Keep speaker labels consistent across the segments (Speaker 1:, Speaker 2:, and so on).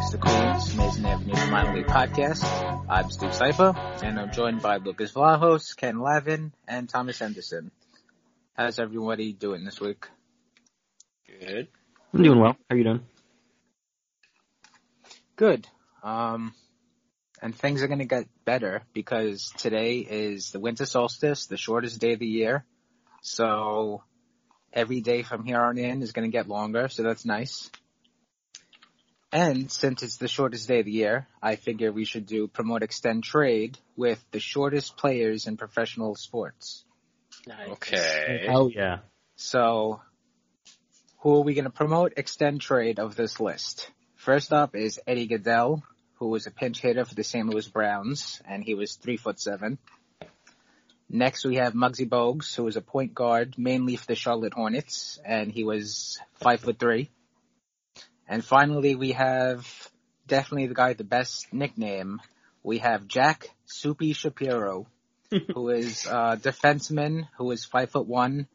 Speaker 1: From Complex to Queens, Amazin' Avenue Minor League Podcast. I'm Steve Sypa, and I'm joined by Lucas Vlahos, Ken Lavin, and Thomas Henderson. How's everybody doing this week?
Speaker 2: Good.
Speaker 3: I'm doing well. How are you doing?
Speaker 1: Good. Um, and things are gonna get better because today is the winter solstice, the shortest day of the year. So every day from here on in is gonna get longer, so that's nice. And since it's the shortest day of the year, I figure we should do promote extend trade with the shortest players in professional sports.
Speaker 2: Okay.
Speaker 3: Oh yeah.
Speaker 1: So, who are we going to promote extend trade of this list? First up is Eddie Gaedel, who was a pinch hitter for the St. Louis Browns, and he was three foot seven. Next, we have Muggsy Bogues, who was a point guard mainly for the Charlotte Hornets, and he was five foot three. And finally, we have definitely the guy with the best nickname. We have Jack Soupy Shapiro, who is a defenseman who is five foot one,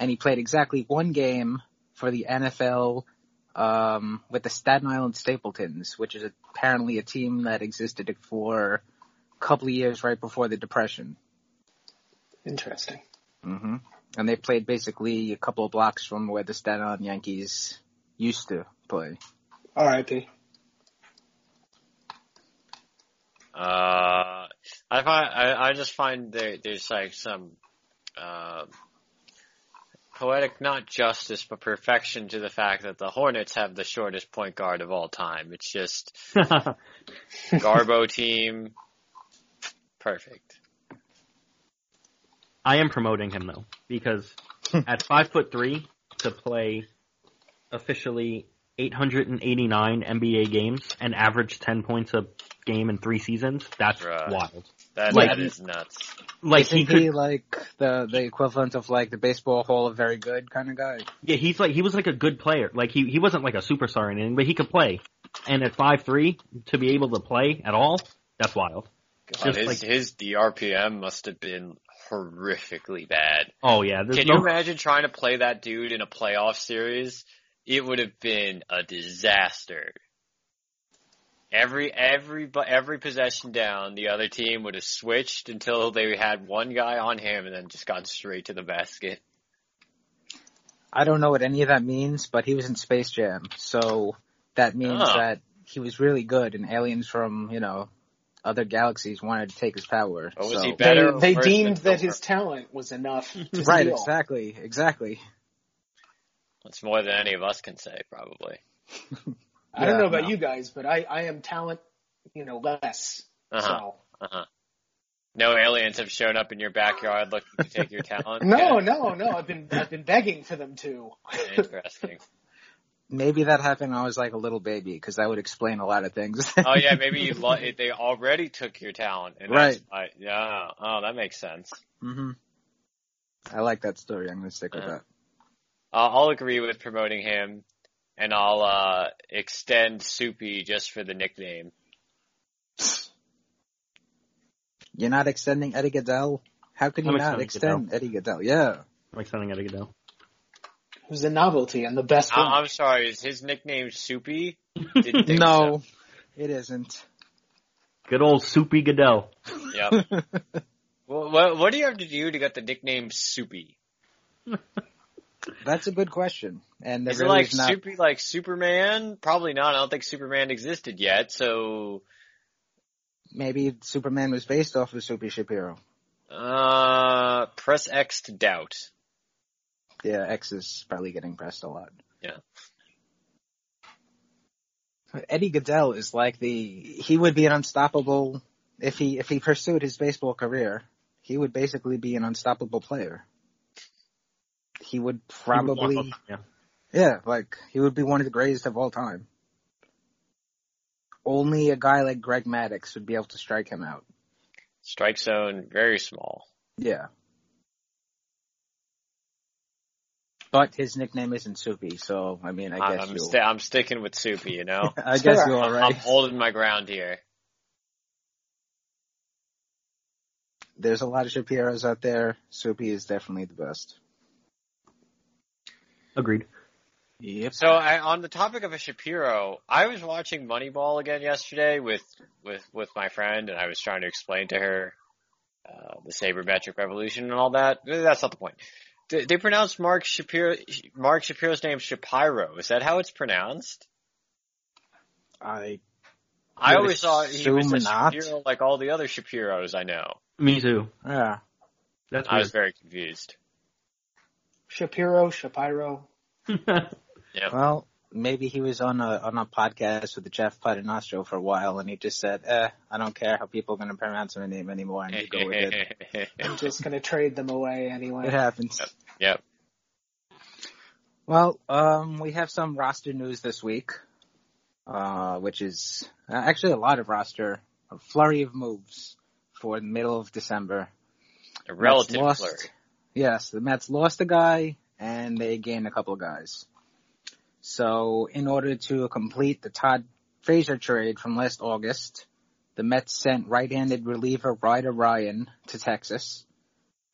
Speaker 1: and he played exactly one game for the NFL um, with the Staten Island Stapletons, which is apparently a team that existed for a couple of years right before the Depression.
Speaker 4: Interesting.
Speaker 1: hmm And they played basically a couple of blocks from where the Staten Island Yankees used to play.
Speaker 4: R.I.P.
Speaker 5: Uh, I find I, I just find there there's like some uh, poetic not justice but perfection to the fact that the Hornets have the shortest point guard of all time. It's just Garbo team, perfect.
Speaker 3: I am promoting him though because at five foot three to play officially 889 NBA games and averaged 10 points a game in three seasons. That's
Speaker 5: Right.
Speaker 3: wild.
Speaker 5: That
Speaker 3: Like-
Speaker 5: that is nuts.
Speaker 3: Like
Speaker 1: Isn't
Speaker 3: he could,
Speaker 1: like the the equivalent of like the baseball Hall of Very Good kind of guy.
Speaker 3: yeah, he's like he was like a good player. Like he he wasn't like a superstar or anything, but he could play. And at five three to be able to play at all, that's wild.
Speaker 5: God,
Speaker 3: Just
Speaker 5: his
Speaker 3: like-
Speaker 5: his DRPM must have been horrifically bad.
Speaker 3: Oh yeah,
Speaker 5: Can
Speaker 3: no
Speaker 5: you imagine trying to play that dude in a playoff series? It would have been a disaster. Every every every possession down, the other team would have switched until they had one guy on him, and then just gone straight to the basket.
Speaker 1: I don't know what any of that means, but he was in Space Jam, so that means
Speaker 5: Oh.
Speaker 1: that he was really good, and aliens from you know other galaxies wanted to take his power.
Speaker 5: But was
Speaker 1: so-
Speaker 5: he better?
Speaker 4: They, they deemed that his talent was enough to
Speaker 1: right,
Speaker 4: steal.
Speaker 1: exactly, exactly.
Speaker 5: That's more than any of us can say, probably.
Speaker 4: I don't know about
Speaker 1: no.
Speaker 4: you guys, but I, I am talent, you know, less.
Speaker 5: Uh huh.
Speaker 4: So
Speaker 5: Uh huh. No aliens have shown up in your backyard looking to take your talent.
Speaker 4: no,
Speaker 5: yet?
Speaker 4: no, no. I've been I've been begging for them to.
Speaker 5: Interesting.
Speaker 1: Maybe that happened when I was like a little baby, because that would explain a lot of things.
Speaker 5: Oh yeah, maybe you lo- they already took your talent, and
Speaker 1: Right.
Speaker 5: That's why, yeah. Oh, that makes sense.
Speaker 1: Mm-hmm. I like that story. I'm gonna stick with
Speaker 5: Uh-huh.
Speaker 1: that.
Speaker 5: I'll, I'll agree with promoting him, and I'll uh extend Soupy just for the nickname.
Speaker 1: You're not extending Eddie Gaedel? How could you
Speaker 3: I'm
Speaker 1: not
Speaker 3: extending
Speaker 1: extend Eddie Gaedel? Yeah.
Speaker 3: I'm extending Eddie Gaedel.
Speaker 4: It was a novelty and the best
Speaker 5: I-
Speaker 4: one.
Speaker 5: I'm sorry, is his nickname Soupy? Didn't think
Speaker 1: No, it isn't.
Speaker 3: Good old Soupy Gaedel.
Speaker 5: so. Yep. well, what, what do you have to do to get the nickname Soupy?
Speaker 1: That's a good question. And
Speaker 5: Is it like
Speaker 1: is not.
Speaker 5: Soupy like Superman? Probably not. I don't think Superman existed yet. So,
Speaker 1: Maybe Superman was based off of Soupy Shapiro.
Speaker 5: uh, press X to doubt.
Speaker 1: Yeah, X is probably getting pressed a lot.
Speaker 5: Yeah.
Speaker 1: Eddie Gaedel is like the he would be an unstoppable if he if he pursued his baseball career. He would basically be an unstoppable player. He would probably
Speaker 3: Yeah.
Speaker 1: yeah, like he would be one of the greatest of all time. Only a guy like Greg Maddux would be able to strike him out.
Speaker 5: Strike zone very small.
Speaker 1: Yeah. But his nickname isn't Soupy, so I mean, I
Speaker 5: I
Speaker 1: guess
Speaker 5: am
Speaker 1: you.
Speaker 5: sti- I'm sticking with Soupy. You know.
Speaker 1: I guess
Speaker 4: Sure.
Speaker 1: you're all
Speaker 5: I'm holding my ground here.
Speaker 1: There's a lot of Shapiros out there. Soupy is definitely the best.
Speaker 3: Agreed.
Speaker 1: Yep.
Speaker 5: So I, on the topic of a Shapiro, I was watching Moneyball again yesterday with with with my friend, and I was trying to explain to her uh, the sabermetric revolution and all that. That's not the point. They, they pronounced Mark Shapiro Mark Shapiro's name Shapiro. Is that how it's pronounced?
Speaker 1: I
Speaker 5: I always thought he was a
Speaker 1: not.
Speaker 5: Shapiro like all the other Shapiros I know.
Speaker 3: Me too.
Speaker 1: yeah.
Speaker 3: That's
Speaker 5: I was very confused.
Speaker 4: Shapiro, Shapiro.
Speaker 5: Yep.
Speaker 1: Well, maybe he was on a on a podcast with Jeff Paternostro for a while, and he just said, "Eh, I don't care how people are going to pronounce my name anymore. I'm going go with it.
Speaker 4: I'm just gonna trade them away anyway.
Speaker 1: It happens."
Speaker 5: yep. yep.
Speaker 1: Well, um, we have some roster news this week, uh, which is uh, actually a lot of roster, a flurry of moves for the middle of December.
Speaker 5: A relative flurry.
Speaker 1: Yes, the Mets lost a guy and they gained a couple of guys. So in order to complete the Todd Frazier trade from last August, the Mets sent right-handed reliever Ryder Ryan to Texas.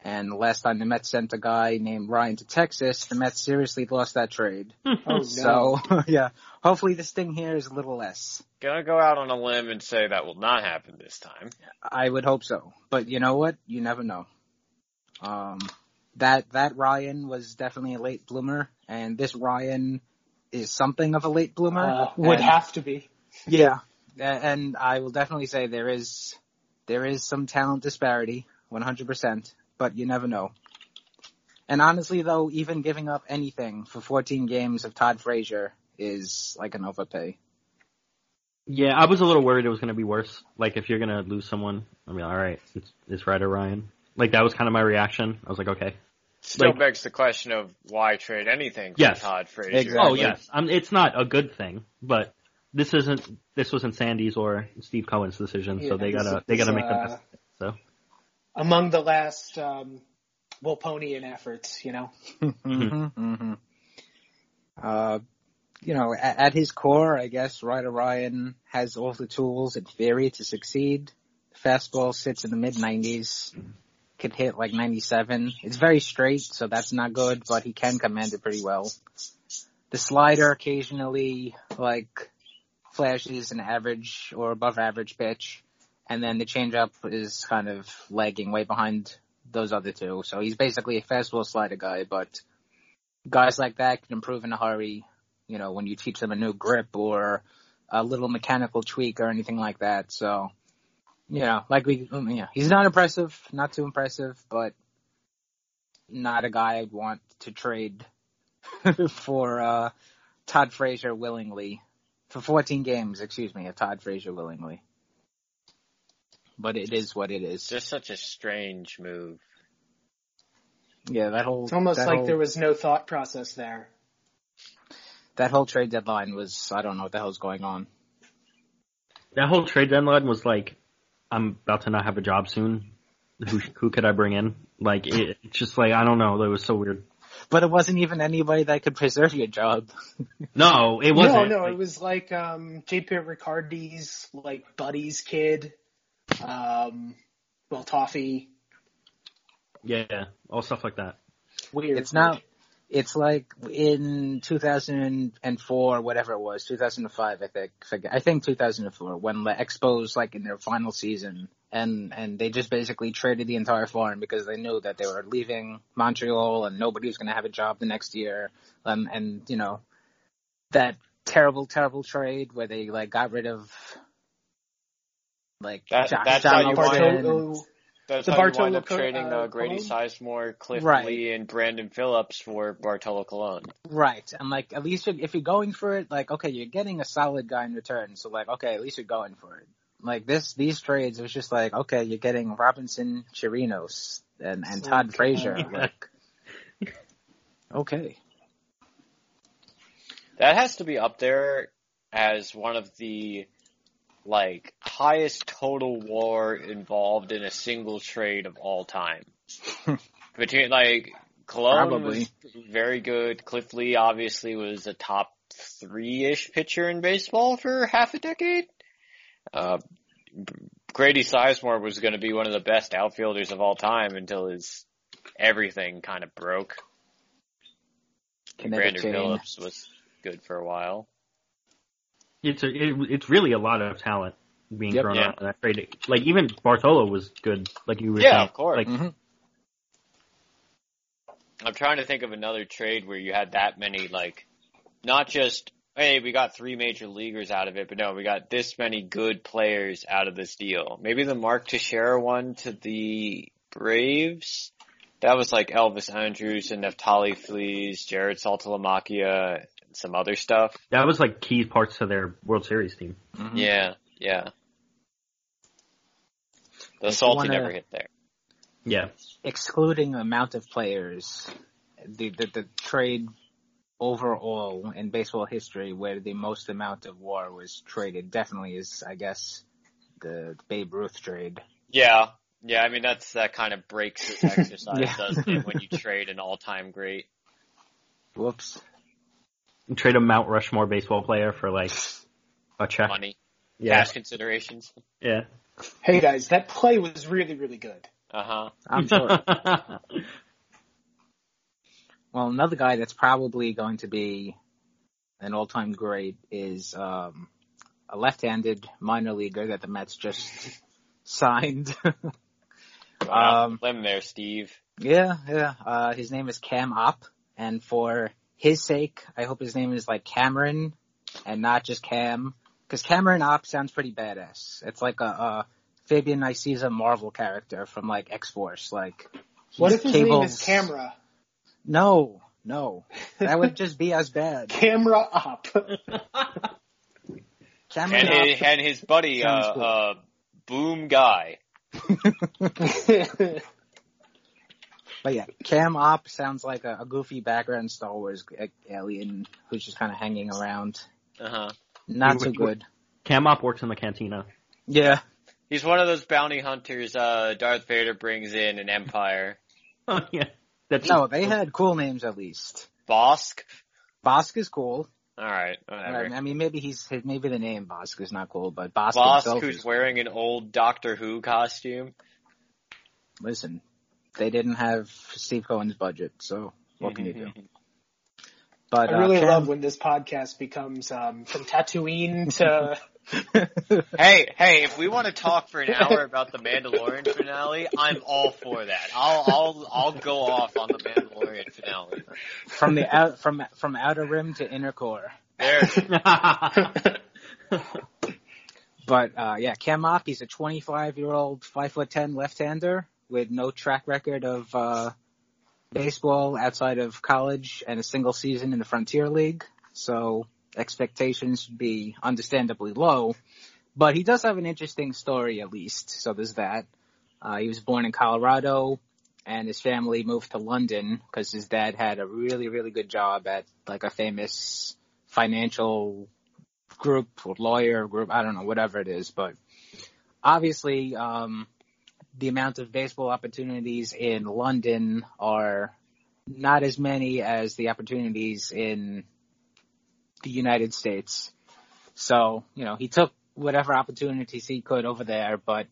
Speaker 1: And the last time the Mets sent a guy named Ryan to Texas, the Mets seriously lost that trade.
Speaker 4: Oh no.
Speaker 1: So yeah, hopefully this thing here is a little less.
Speaker 5: Gonna go out on a limb and say that will not happen this time.
Speaker 1: I would hope so. But you know what? You never know. Um, that, that Ryan was definitely a late bloomer and this Ryan is something of a late bloomer.
Speaker 4: Uh, would
Speaker 1: And-
Speaker 4: have to be.
Speaker 1: Yeah. And I will definitely say there is, there is some talent disparity, 100%, but you never know. And honestly though, even giving up anything for 14 games of Todd Frazier is like an overpay.
Speaker 3: Yeah, I was a little worried it was going to be worse. Like if you're going to lose someone, I mean, all right, it's, it's Ryder Ryan. Like that was kind of my reaction. I was like, okay.
Speaker 5: Still
Speaker 3: Like-
Speaker 5: begs the question of why trade anything for
Speaker 3: Yes.
Speaker 5: Todd Frazier.
Speaker 1: Exactly.
Speaker 3: Oh yes, um, it's not a good thing, but this isn't this wasn't Sandy's or Steve Cohen's decision, so they gotta
Speaker 4: is,
Speaker 3: they gotta make the
Speaker 4: uh,
Speaker 3: best. of it, So
Speaker 4: Among the last um, Wilponian efforts, you know.
Speaker 1: hmm hmm Uh, you know, at, at his core, I guess Ryder Ryan has all the tools in theory to succeed. Fastball sits in the mid 90s, could hit like 97. It's very straight, so that's not good, but he can command it pretty well. The slider occasionally like flashes an average or above average pitch, and then the changeup is kind of lagging way behind those other two. So he's basically a fastball slider guy, but guys like that can improve in a hurry. You know, when you teach them a new grip or a little mechanical tweak or anything like that. So, you know, like we, you know, he's not impressive, not too impressive, but not a guy I'd want to trade for uh Todd Frazier willingly for 14 games, excuse me, of Todd Frazier willingly. But it is what it is.
Speaker 5: Just such a strange move.
Speaker 1: Yeah, that whole.
Speaker 4: It's almost like
Speaker 1: whole,
Speaker 4: there was no thought process there.
Speaker 1: That whole trade deadline was, I don't know what the hell's going on.
Speaker 3: That whole trade deadline was like, I'm about to not have a job soon. Who who could I bring in? Like it, it's just like I don't know. That was so weird.
Speaker 1: But it wasn't even anybody that could preserve your job.
Speaker 3: No, it wasn't.
Speaker 4: No, no,
Speaker 3: Like,
Speaker 4: it was like um JP Riccardi's like buddy's kid. Um Will Toffey.
Speaker 3: yeah, all stuff like that.
Speaker 4: Weird.
Speaker 1: It's not. It's like in 2004, whatever it was, 2005, I think. I think 2004 when the Expos like in their final season, and and they just basically traded the entire farm because they knew that they were leaving Montreal and nobody was going to have a job the next year. Um, and you know that terrible, terrible trade where they like got rid of like
Speaker 5: That-
Speaker 1: John,
Speaker 5: that's
Speaker 1: John
Speaker 5: how you
Speaker 1: Overton.
Speaker 5: wanted-
Speaker 4: Bartolo,
Speaker 5: That's
Speaker 4: The
Speaker 5: how you
Speaker 4: Bartolo
Speaker 5: wind up
Speaker 4: Co-
Speaker 5: trading
Speaker 4: uh,
Speaker 5: uh, Grady
Speaker 4: Colon?
Speaker 5: Sizemore, Cliff
Speaker 1: Right.
Speaker 5: Lee, and Brandon Phillips for Bartolo Colon.
Speaker 1: Right, and like at least you're, if you're going for it, like okay, you're getting a solid guy in return, so like okay, at least you're going for it. Like this, these trades, it was just like okay, you're getting Robinson, Chirinos, and and Todd
Speaker 4: Okay.
Speaker 1: Frazier. Like okay,
Speaker 5: That has to be up there as one of the like highest total war involved in a single trade of all time. Between like Colon
Speaker 1: Probably.
Speaker 5: was very good. Cliff Lee obviously was a top three-ish pitcher in baseball for half a decade. Uh, Grady Sizemore was going to be one of the best outfielders of all time until his everything kind of broke. Brandon. Phillips was good for a while.
Speaker 3: It's a, it, it's really a lot of talent being
Speaker 1: Yep.
Speaker 3: thrown
Speaker 5: Yeah.
Speaker 3: out in that trade. Like even Bartolo was good. Like you were
Speaker 5: Yeah,
Speaker 3: saying.
Speaker 5: of course.
Speaker 3: Like
Speaker 1: Mhm.
Speaker 5: I'm trying to think of another trade where you had that many, like, not just, hey, we got three major leaguers out of it, but no, we got this many good players out of this deal. Maybe the Mark Teixeira one to the Braves? That was like Elvis Andrus and Neftali Feliz, Jared Saltalamacchia, some other stuff.
Speaker 3: that was like key parts to their World Series team.
Speaker 1: Mhm.
Speaker 5: Yeah, yeah. The
Speaker 1: If you
Speaker 5: salty
Speaker 1: wanna-
Speaker 5: never hit there.
Speaker 3: Yeah.
Speaker 1: excluding amount of players, the, the the trade overall in baseball history where the most amount of war was traded definitely is, I guess, the Babe Ruth trade.
Speaker 5: Yeah, yeah. I mean, that's that kind of breaks this exercise,
Speaker 1: Yeah.
Speaker 5: doesn't it? When you trade an all-time great.
Speaker 1: Whoops.
Speaker 3: Trade a Mount Rushmore baseball player for like a check.
Speaker 5: money,
Speaker 3: Yeah.
Speaker 5: cash considerations.
Speaker 3: Yeah.
Speaker 4: Hey guys, that play was really, really good.
Speaker 5: Uh huh.
Speaker 1: I'm sure. Well, another guy that's probably going to be an all-time great is um, a left-handed minor leaguer that the Mets just signed.
Speaker 5: Um, limb there, Steve.
Speaker 1: yeah, yeah. Uh, his name is Cam Opp, and for his sake, I hope his name is like Cameron and not just Cam, because Cameron Opp sounds pretty badass. It's like a, a Fabian Nicieza Marvel character from like X Force. Like,
Speaker 4: What if his name
Speaker 1: Cable's-
Speaker 4: is Camera?
Speaker 1: No, no, that would just be as bad.
Speaker 4: Camera up.
Speaker 1: Cameron
Speaker 5: And
Speaker 1: Opp
Speaker 5: his, and his buddy, uh,
Speaker 1: cool.
Speaker 5: uh, Boom Guy.
Speaker 1: But yeah, Cam Opp sounds like a, a goofy background Star Wars alien who's just kind of hanging around.
Speaker 5: Uh huh.
Speaker 1: Not so good.
Speaker 3: Cam Opp works in the cantina.
Speaker 1: Yeah.
Speaker 5: He's one of those bounty hunters, uh, Darth Vader brings in an Empire.
Speaker 3: Oh yeah. That's
Speaker 1: No, they had cool names at least.
Speaker 5: Bossk?
Speaker 1: Bossk is cool.
Speaker 5: Alright, whatever.
Speaker 1: I mean, maybe he's maybe the name Bossk is not cool, but
Speaker 5: Bossk,
Speaker 1: Bossk,
Speaker 5: who's
Speaker 1: is-
Speaker 5: wearing an old Doctor Who costume.
Speaker 1: Listen, they didn't have Steve Cohen's budget, so what can you do? But
Speaker 4: I really
Speaker 1: uh, Cam,
Speaker 4: love when this podcast becomes um, from Tatooine to
Speaker 5: Hey, hey, if we want to talk for an hour about the Mandalorian finale, I'm all for that. I'll, I'll, I'll go off on the Mandalorian finale.
Speaker 1: from the out from from outer rim to inner core.
Speaker 5: There.
Speaker 1: But uh, yeah, Cam Opp, he's a 25 year old, five foot ten left hander with no track record of uh, baseball outside of college and a single season in the Frontier League. So expectations should be understandably low. But he does have an interesting story at least. So there's that. Uh, he was born in Colorado and his family moved to London because his dad had a really, really good job at like a famous financial group or lawyer group. I don't know, whatever it is, but obviously, um, the amount of baseball opportunities in London are not as many as the opportunities in the United States. So, you know, he took whatever opportunities he could over there, but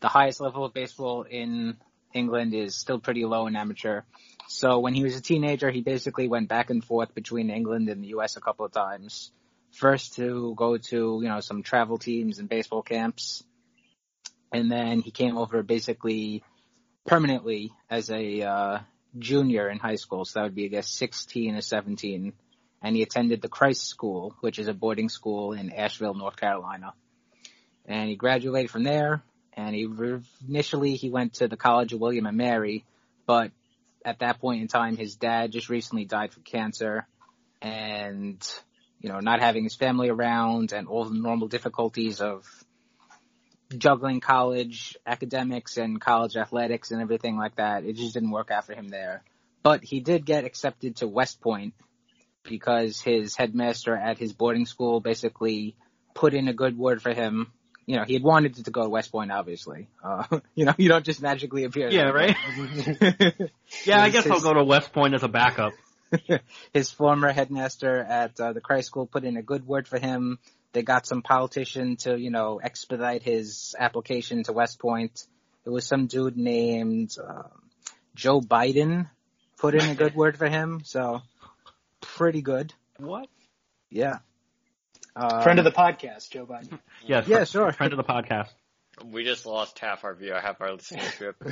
Speaker 1: the highest level of baseball in England is still pretty low in amateur. So when he was a teenager, he basically went back and forth between England and the US a couple of times. First to go to, you know, some travel teams and baseball camps. And then he came over basically permanently as a, uh, junior in high school. So that would be, I guess, 16 or 17. And he attended the Christ School, which is a boarding school in Asheville, North Carolina. And he graduated from there. And he initially he went to the College of William and Mary, but at that point in time, his dad just recently died from cancer, and you know, not having his family around and all the normal difficulties of juggling college academics and college athletics and everything like that. It just didn't work out for him there. But he did get accepted to West Point because his headmaster at his boarding school basically put in a good word for him. You know, he had wanted to go to West Point, obviously. Uh, you know, you don't just magically appear.
Speaker 3: Yeah,
Speaker 1: there.
Speaker 3: right? yeah, I
Speaker 1: His-
Speaker 3: guess I'll go to West Point as a backup.
Speaker 1: his former headmaster at uh, the Christ School put in a good word for him. They got some politician to, you know, expedite his application to West Point. It was some dude named um Joe Biden put in a good word for him. So pretty good.
Speaker 3: What?
Speaker 1: Yeah. Um,
Speaker 4: Friend of the podcast, Joe Biden.
Speaker 3: Yeah,
Speaker 1: Yeah, sure.
Speaker 3: Friend of the podcast.
Speaker 5: We just lost half our view, half our listenership.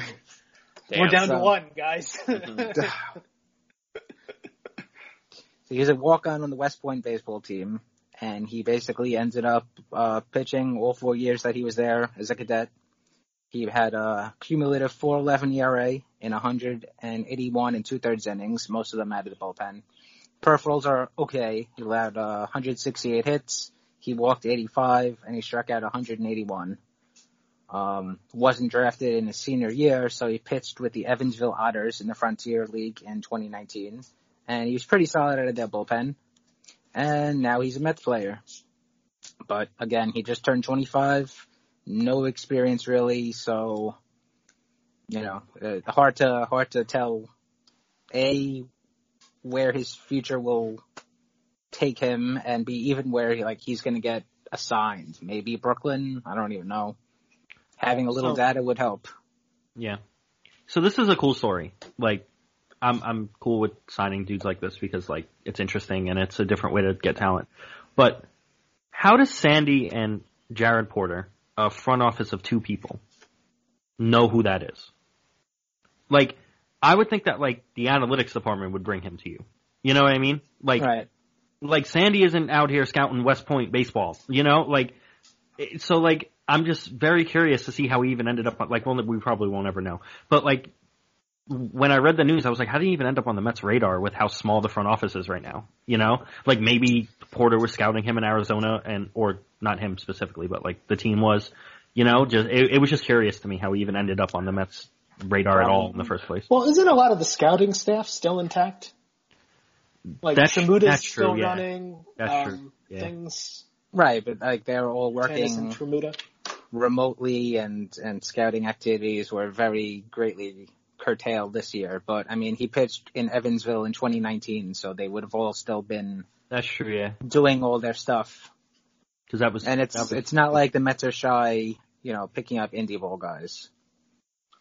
Speaker 4: We're
Speaker 5: Damn.
Speaker 4: down to one, guys.
Speaker 1: So he was a walk-on on the West Point baseball team, and he basically ended up uh, pitching all four years that he was there as a cadet. He had a cumulative 4.11 ERA in 181 and two-thirds innings, most of them out of the bullpen. Peripherals are okay. He allowed uh, 168 hits. He walked 85, and he struck out 181. Um, wasn't drafted in his senior year, so he pitched with the Evansville Otters in the Frontier League in 2019 and he was pretty solid out of their bullpen. And now he's a Mets player. But again, he just turned 25, no experience really, so you know, uh, hard to hard to tell a where his future will take him, and b even where he, like he's going to get assigned. Maybe Brooklyn. I don't even know. Having a little
Speaker 3: So-
Speaker 1: data would help.
Speaker 3: Yeah. So this is a cool story. Like, I'm I'm cool with signing dudes like this because like it's interesting and it's a different way to get talent. But how does Sandy and Jared Porter, a front office of two people, know who that is? Like, I would think that like the analytics department would bring him to you. You know what I mean? Like,
Speaker 1: Right.
Speaker 3: like Sandy isn't out here scouting West Point baseball, you know, like, eh, so like, I'm just very curious to see how he even ended up like, well, we probably won't ever know, but like, when I read the news, I was like, how did he even end up on the Mets radar with how small the front office is right now? You know, like maybe Porter was scouting him in Arizona and, or not him specifically, but like the team was, you know, just, it, it was just curious to me how he even ended up on the Mets radar at all in the first place.
Speaker 4: well, isn't a lot of the scouting staff still intact? Like
Speaker 3: That's-
Speaker 4: Tramuta's
Speaker 3: that's true,
Speaker 4: still
Speaker 3: yeah.
Speaker 4: running
Speaker 3: That's
Speaker 4: um,
Speaker 3: true, yeah.
Speaker 4: things.
Speaker 1: Right, but like they're all working
Speaker 4: and Tramuta.
Speaker 1: remotely and and scouting activities were very greatly curtailed this year. But I mean, he pitched in Evansville in 2019, so they would have all still been
Speaker 3: That's true, yeah.
Speaker 1: doing all their stuff.
Speaker 3: Cause that was,
Speaker 1: And it's
Speaker 3: was-
Speaker 1: it's not like the Mets are shy, you know, picking up indie ball guys.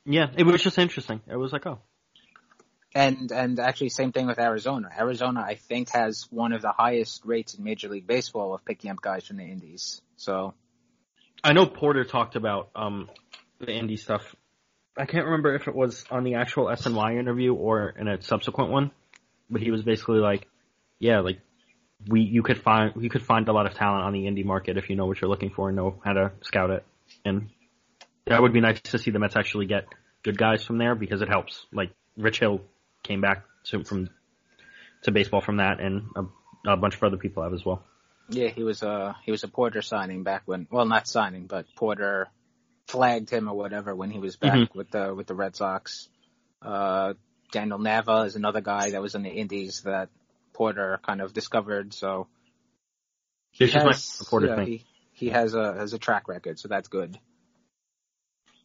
Speaker 3: yeah, it was just interesting. It was like, oh,
Speaker 1: And and actually, same thing with Arizona. Arizona, I think, has one of the highest rates in Major League Baseball of picking up guys from the Indies. So
Speaker 3: I know Porter talked about um the indie stuff. I can't remember if it was on the actual SNY interview or in a subsequent one, but he was basically like, yeah, like we you could find you could find a lot of talent on the indie market if you know what you're looking for and know how to scout it. And that would be nice to see the Mets actually get good guys from there because it helps. Like Rich Hill came back to, from to baseball from that, and a, a bunch of other people have as well.
Speaker 1: Yeah, he was a he was a Porter signing back when well not signing, but Porter flagged him or whatever when he was back mm-hmm. with the with the Red Sox. Uh, Daniel Nava is another guy that was in the Indies that Porter kind of discovered. So
Speaker 3: he has, yeah, thing.
Speaker 1: He, he has a has a track record, so that's good.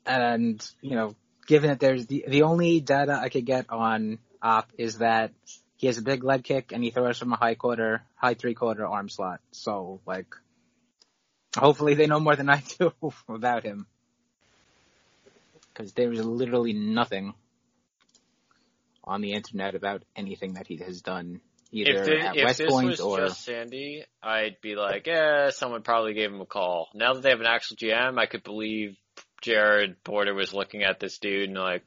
Speaker 1: And you know, given that there's the the only data I could get on Opp is that he has a big leg kick and he throws from a high quarter, high three quarter arm slot. So like, hopefully they know more than I do about him. Cause there is literally nothing on the internet about anything that he has done either
Speaker 5: if, it,
Speaker 1: at
Speaker 5: if
Speaker 1: West
Speaker 5: this
Speaker 1: Point
Speaker 5: was
Speaker 1: or
Speaker 5: just Sandy, I'd be like, yeah, someone probably gave him a call. Now that they have an actual GM, I could believe Jared Porter was looking at this dude and like,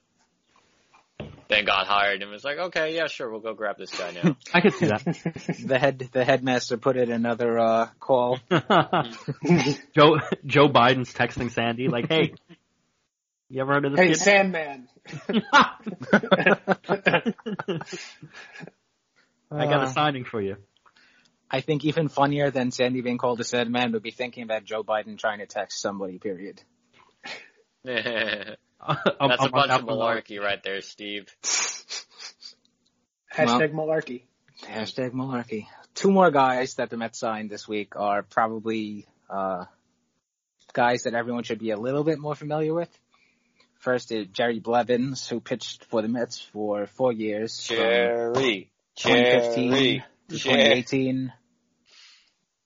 Speaker 5: then got hired and was like, okay, yeah, sure, we'll go grab this guy now.
Speaker 3: I could see that.
Speaker 1: the head, the headmaster put in another uh, call.
Speaker 3: Joe Joe Biden's texting Sandy like, hey, you ever heard of this?
Speaker 4: Hey,
Speaker 3: kid?
Speaker 4: Sandman.
Speaker 3: I got a signing for you.
Speaker 1: I think even funnier than Sandy being called a sad man would be thinking about Joe Biden trying to text somebody, period.
Speaker 5: That's a bunch of malarkey right there, Steve.
Speaker 4: Hashtag well, malarkey.
Speaker 1: Hashtag malarkey. Two more guys that the Mets signed this week are probably uh, guys that everyone should be a little bit more familiar with. First is Jerry Blevins, who pitched for the Mets for four years.
Speaker 5: Jerry.
Speaker 1: 2015 to 2018.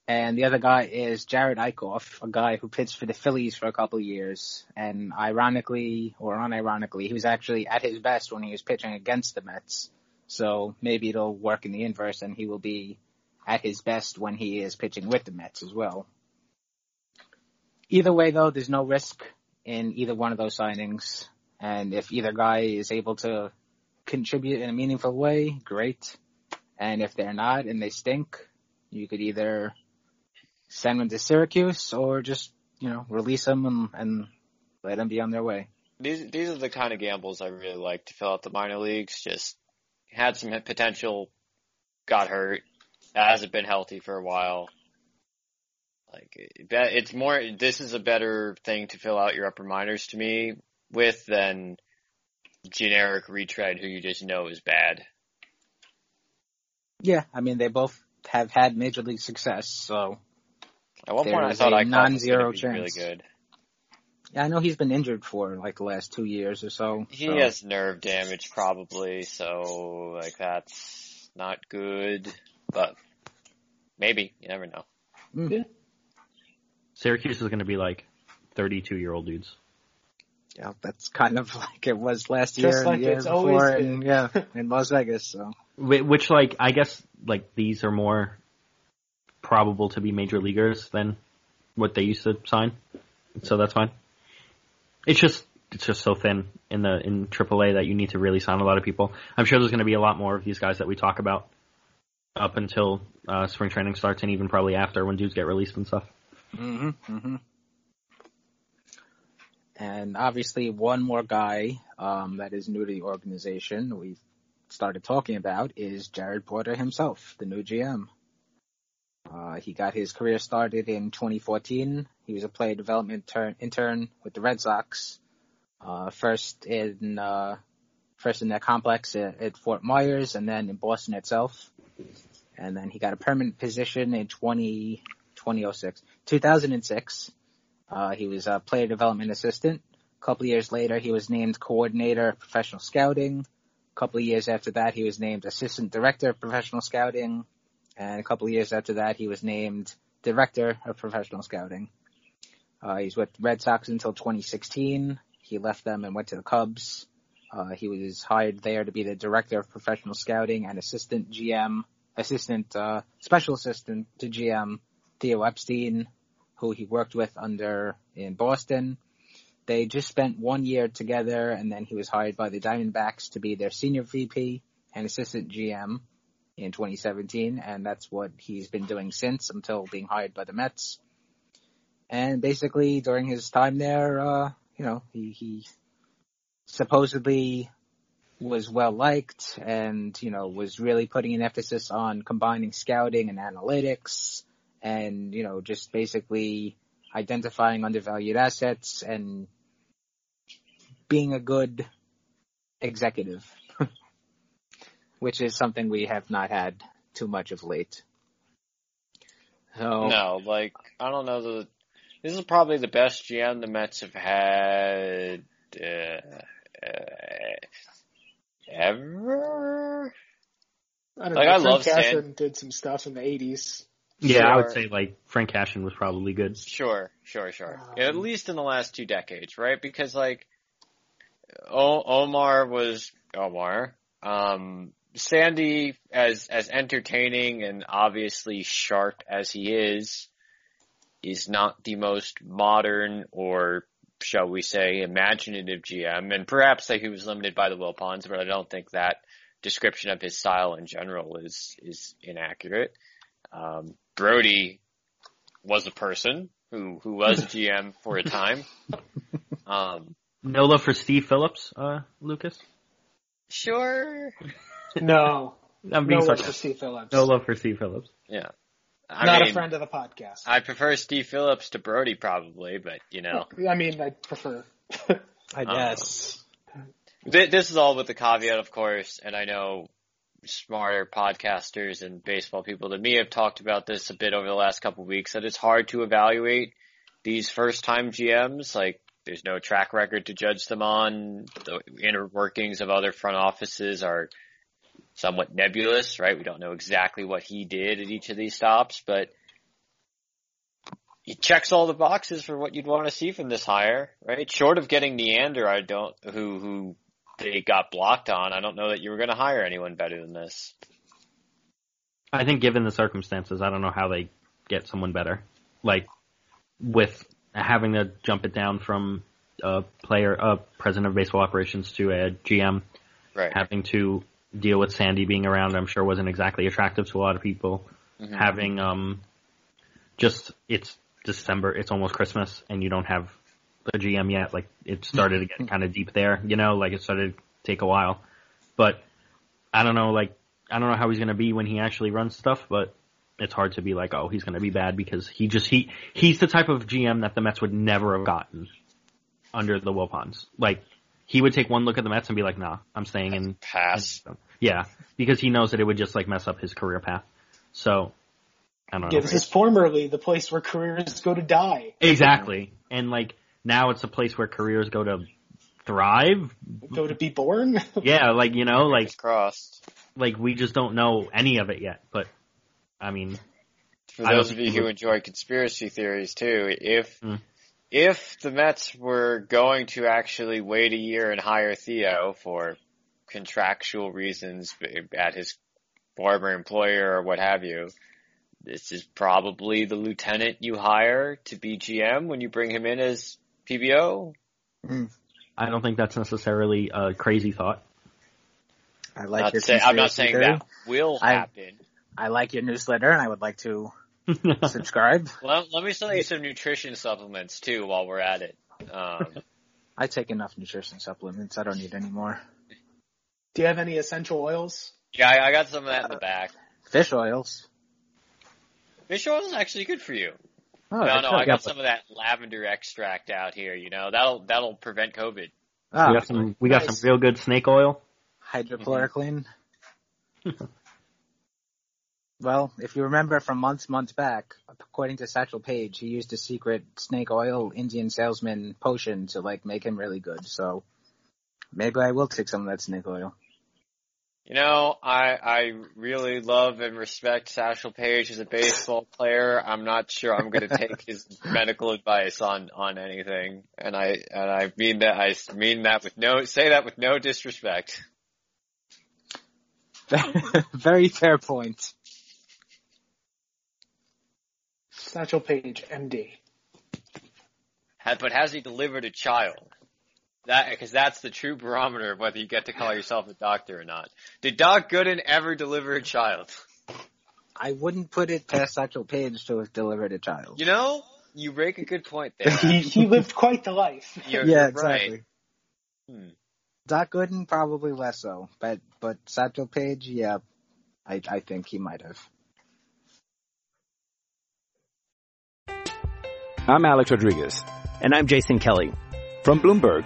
Speaker 1: And the other guy is Jerad Eickhoff, a guy who pitched for the Phillies for a couple of years. And ironically, or unironically, he was actually at his best when he was pitching against the Mets. So maybe it'll work in the inverse and he will be at his best when he is pitching with the Mets as well. Either way though, there's no risk in either one of those signings. And if either guy is able to contribute in a meaningful way, great. And if they're not and they stink, you could either send them to Syracuse or just, you know, release them and, and let them be on their way.
Speaker 5: These, these are the kind of gambles I really like to fill out the minor leagues. Just had some potential, got hurt, hasn't been healthy for a while. Like, it's more, this is a better thing to fill out your upper minors to me with than generic retread who you just know is bad.
Speaker 1: Yeah, I mean they both have had major league success, so
Speaker 5: at one point I thought I non-zero chance. Really good.
Speaker 1: Yeah, I know he's been injured for like the last two years or so.
Speaker 5: He
Speaker 1: so.
Speaker 5: has nerve damage probably, so like that's not good. But maybe you never know.
Speaker 1: Mm. Yeah.
Speaker 3: Syracuse is going to be like thirty-two-year-old dudes
Speaker 1: yeah, that's kind of like it was last year
Speaker 4: Just
Speaker 1: and
Speaker 4: like
Speaker 1: the year
Speaker 4: it's
Speaker 1: before,
Speaker 4: always
Speaker 1: and yeah, in Las Vegas. So,
Speaker 3: which like I guess like these are more probable to be major leaguers than what they used to sign, so that's fine. It's just it's just so thin in the in AAA that you need to really sign a lot of people. I'm sure there's going to be a lot more of these guys that we talk about up until uh, spring training starts, and even probably after when dudes get released and stuff.
Speaker 1: Mm-hmm. Mm-hmm. And obviously, one more guy um, that is new to the organization we started talking about is Jared Porter himself, the new GM. Uh, he got his career started in 2014. He was a player development turn, intern with the Red Sox. Uh, first in uh, first in their complex at, at, Fort Myers, and then in Boston itself. And then he got a permanent position in 20, 2006, 2006 uh, he was a player development assistant. A couple years later, he was named coordinator of professional scouting. A couple of years after that, he was named assistant director of professional scouting. And a couple of years after that, he was named director of professional scouting. Uh, he's with Red Sox until 2016. He left them and went to the Cubs. Uh, he was hired there to be the director of professional scouting and assistant GM, assistant, uh, special assistant to GM Theo Epstein who he worked with under in Boston. They just spent one year together and then he was hired by the Diamondbacks to be their senior VP and assistant GM in 2017, and that's what he's been doing since until being hired by the Mets. And basically, during his time there, uh, you know, he, he supposedly was well liked and, you know, was really putting an emphasis on combining scouting and analytics and, you know, just basically identifying undervalued assets and being a good executive, which is something we have not had too much of late. So,
Speaker 5: No, like I don't know the. This is probably the best GM the Mets have had uh, uh, ever.
Speaker 4: I don't
Speaker 5: Like,
Speaker 4: know.
Speaker 5: I
Speaker 4: Frank
Speaker 5: love Stan-
Speaker 4: Cashen did some stuff in the 80s.
Speaker 3: Yeah, I would say like Frank Cashen was probably good.
Speaker 5: Sure, sure, sure. At least in the last two decades, right? Because like, o- Omar was Omar. Um, Sandy, as as entertaining and obviously sharp as he is, is not the most modern or shall we say imaginative GM. And perhaps like he was limited by the Wilpons, but I don't think that description of his style in general is is inaccurate. Um, Brodie was a person who who was GM for a time. Um,
Speaker 3: No love for Steve Phillips, uh, Lucas.
Speaker 5: sure.
Speaker 4: No.
Speaker 3: I'm being
Speaker 4: no love for Steve Phillips.
Speaker 3: No love for Steve Phillips.
Speaker 5: Yeah. I
Speaker 4: Not
Speaker 5: mean,
Speaker 4: a friend of the podcast.
Speaker 5: I prefer Steve Phillips to Brodie probably, but you know,
Speaker 4: I mean, I prefer.
Speaker 1: I guess.
Speaker 5: Th- this is all with the caveat, of course, and I know smarter podcasters and baseball people than me have talked about this a bit over the last couple of weeks that it's hard to evaluate these first time GMs. Like, there's no track record to judge them on. The inner workings of other front offices are somewhat nebulous, right? We don't know exactly what he did at each of these stops, but he checks all the boxes for what you'd want to see from this hire, right? Short of getting Neander, I don't, who, who they got blocked on, I don't know that you were going to hire anyone better than this.
Speaker 3: I think given the circumstances, I don't know how they get someone better. Like with having to jump it down from a player, a president of baseball operations to a GM,
Speaker 5: Right.
Speaker 3: having to deal with Sandy being around, I'm sure wasn't exactly attractive to a lot of people.
Speaker 5: Mhm.
Speaker 3: Having um, just it's December, it's almost Christmas, and you don't have a GM yet. Like it started to get mm-hmm. kind of deep there, you know, like it started to take a while. But I don't know, like I don't know how he's gonna be when he actually runs stuff, but it's hard to be like, oh, he's gonna be bad because he just he he's the type of GM that the Mets would never have gotten under the Wilpons. Like he would take one look at the Mets and be like, nah, I'm staying in
Speaker 5: pass.
Speaker 3: Yeah, because he knows that it would just like mess up his career path. So I don't
Speaker 4: Yeah,
Speaker 3: know.
Speaker 4: this is formerly the place where careers go to die.
Speaker 3: Exactly. And like now it's a place where careers go to thrive.
Speaker 4: Go to be born.
Speaker 3: Yeah, like you know, like
Speaker 5: crossed.
Speaker 3: Like we just don't know any of it yet. But I mean,
Speaker 5: For
Speaker 3: I
Speaker 5: those of you who enjoy conspiracy theories too, if
Speaker 3: Mm.
Speaker 5: if the Mets were going to actually wait a year and hire Theo for contractual reasons at his former employer or what have you, this is probably the lieutenant you hire to be GM when you bring him in as PBO.
Speaker 3: I don't think that's necessarily a crazy thought.
Speaker 1: I like
Speaker 5: Not
Speaker 1: your
Speaker 5: say- I'm not saying
Speaker 1: theory.
Speaker 5: that will
Speaker 1: I-
Speaker 5: happen.
Speaker 1: I like your newsletter and I would like to subscribe.
Speaker 5: Let, let me sell you some nutrition supplements too while we're at it. Um,
Speaker 1: I take enough nutrition supplements. I don't need any more.
Speaker 4: Do you have any essential oils?
Speaker 5: yeah, I, I got some of that in the back.
Speaker 1: Fish oils.
Speaker 5: Fish oil is actually good for you.
Speaker 1: Oh,
Speaker 5: no, no. I got some of that lavender extract out here. You know, that'll that'll prevent COVID.
Speaker 1: Ah,
Speaker 3: we got some. We got
Speaker 1: nice.
Speaker 3: some real good snake oil.
Speaker 1: hydrochloroquine. well, if you remember from months, months back, according to Satchel Paige, he used a secret snake oil Indian salesman potion to like make him really good. So maybe I will take some of that snake oil.
Speaker 5: You know, I I really love and respect Satchel Paige as a baseball player. I'm not sure I'm going to take his medical advice on on anything, and I and I mean that I mean that with no say that with no disrespect.
Speaker 1: Very fair point.
Speaker 4: Satchel Paige, MD.
Speaker 5: But has he delivered a child? That because that's the true barometer of whether you get to call yourself a doctor or not. Did Doc Gooden ever deliver a child?
Speaker 1: I wouldn't put it past Satchel Paige to have delivered a child.
Speaker 5: You know, you make a good point there.
Speaker 4: he, he lived quite the life.
Speaker 5: You're,
Speaker 1: yeah,
Speaker 5: you're
Speaker 1: exactly.
Speaker 5: right. Hmm.
Speaker 1: Doc Gooden probably less so, but but Satchel Paige, yeah, I I think he might have.
Speaker 6: I'm Alex Rodriguez.
Speaker 2: And I'm Jason Kelly.
Speaker 6: From Bloomberg,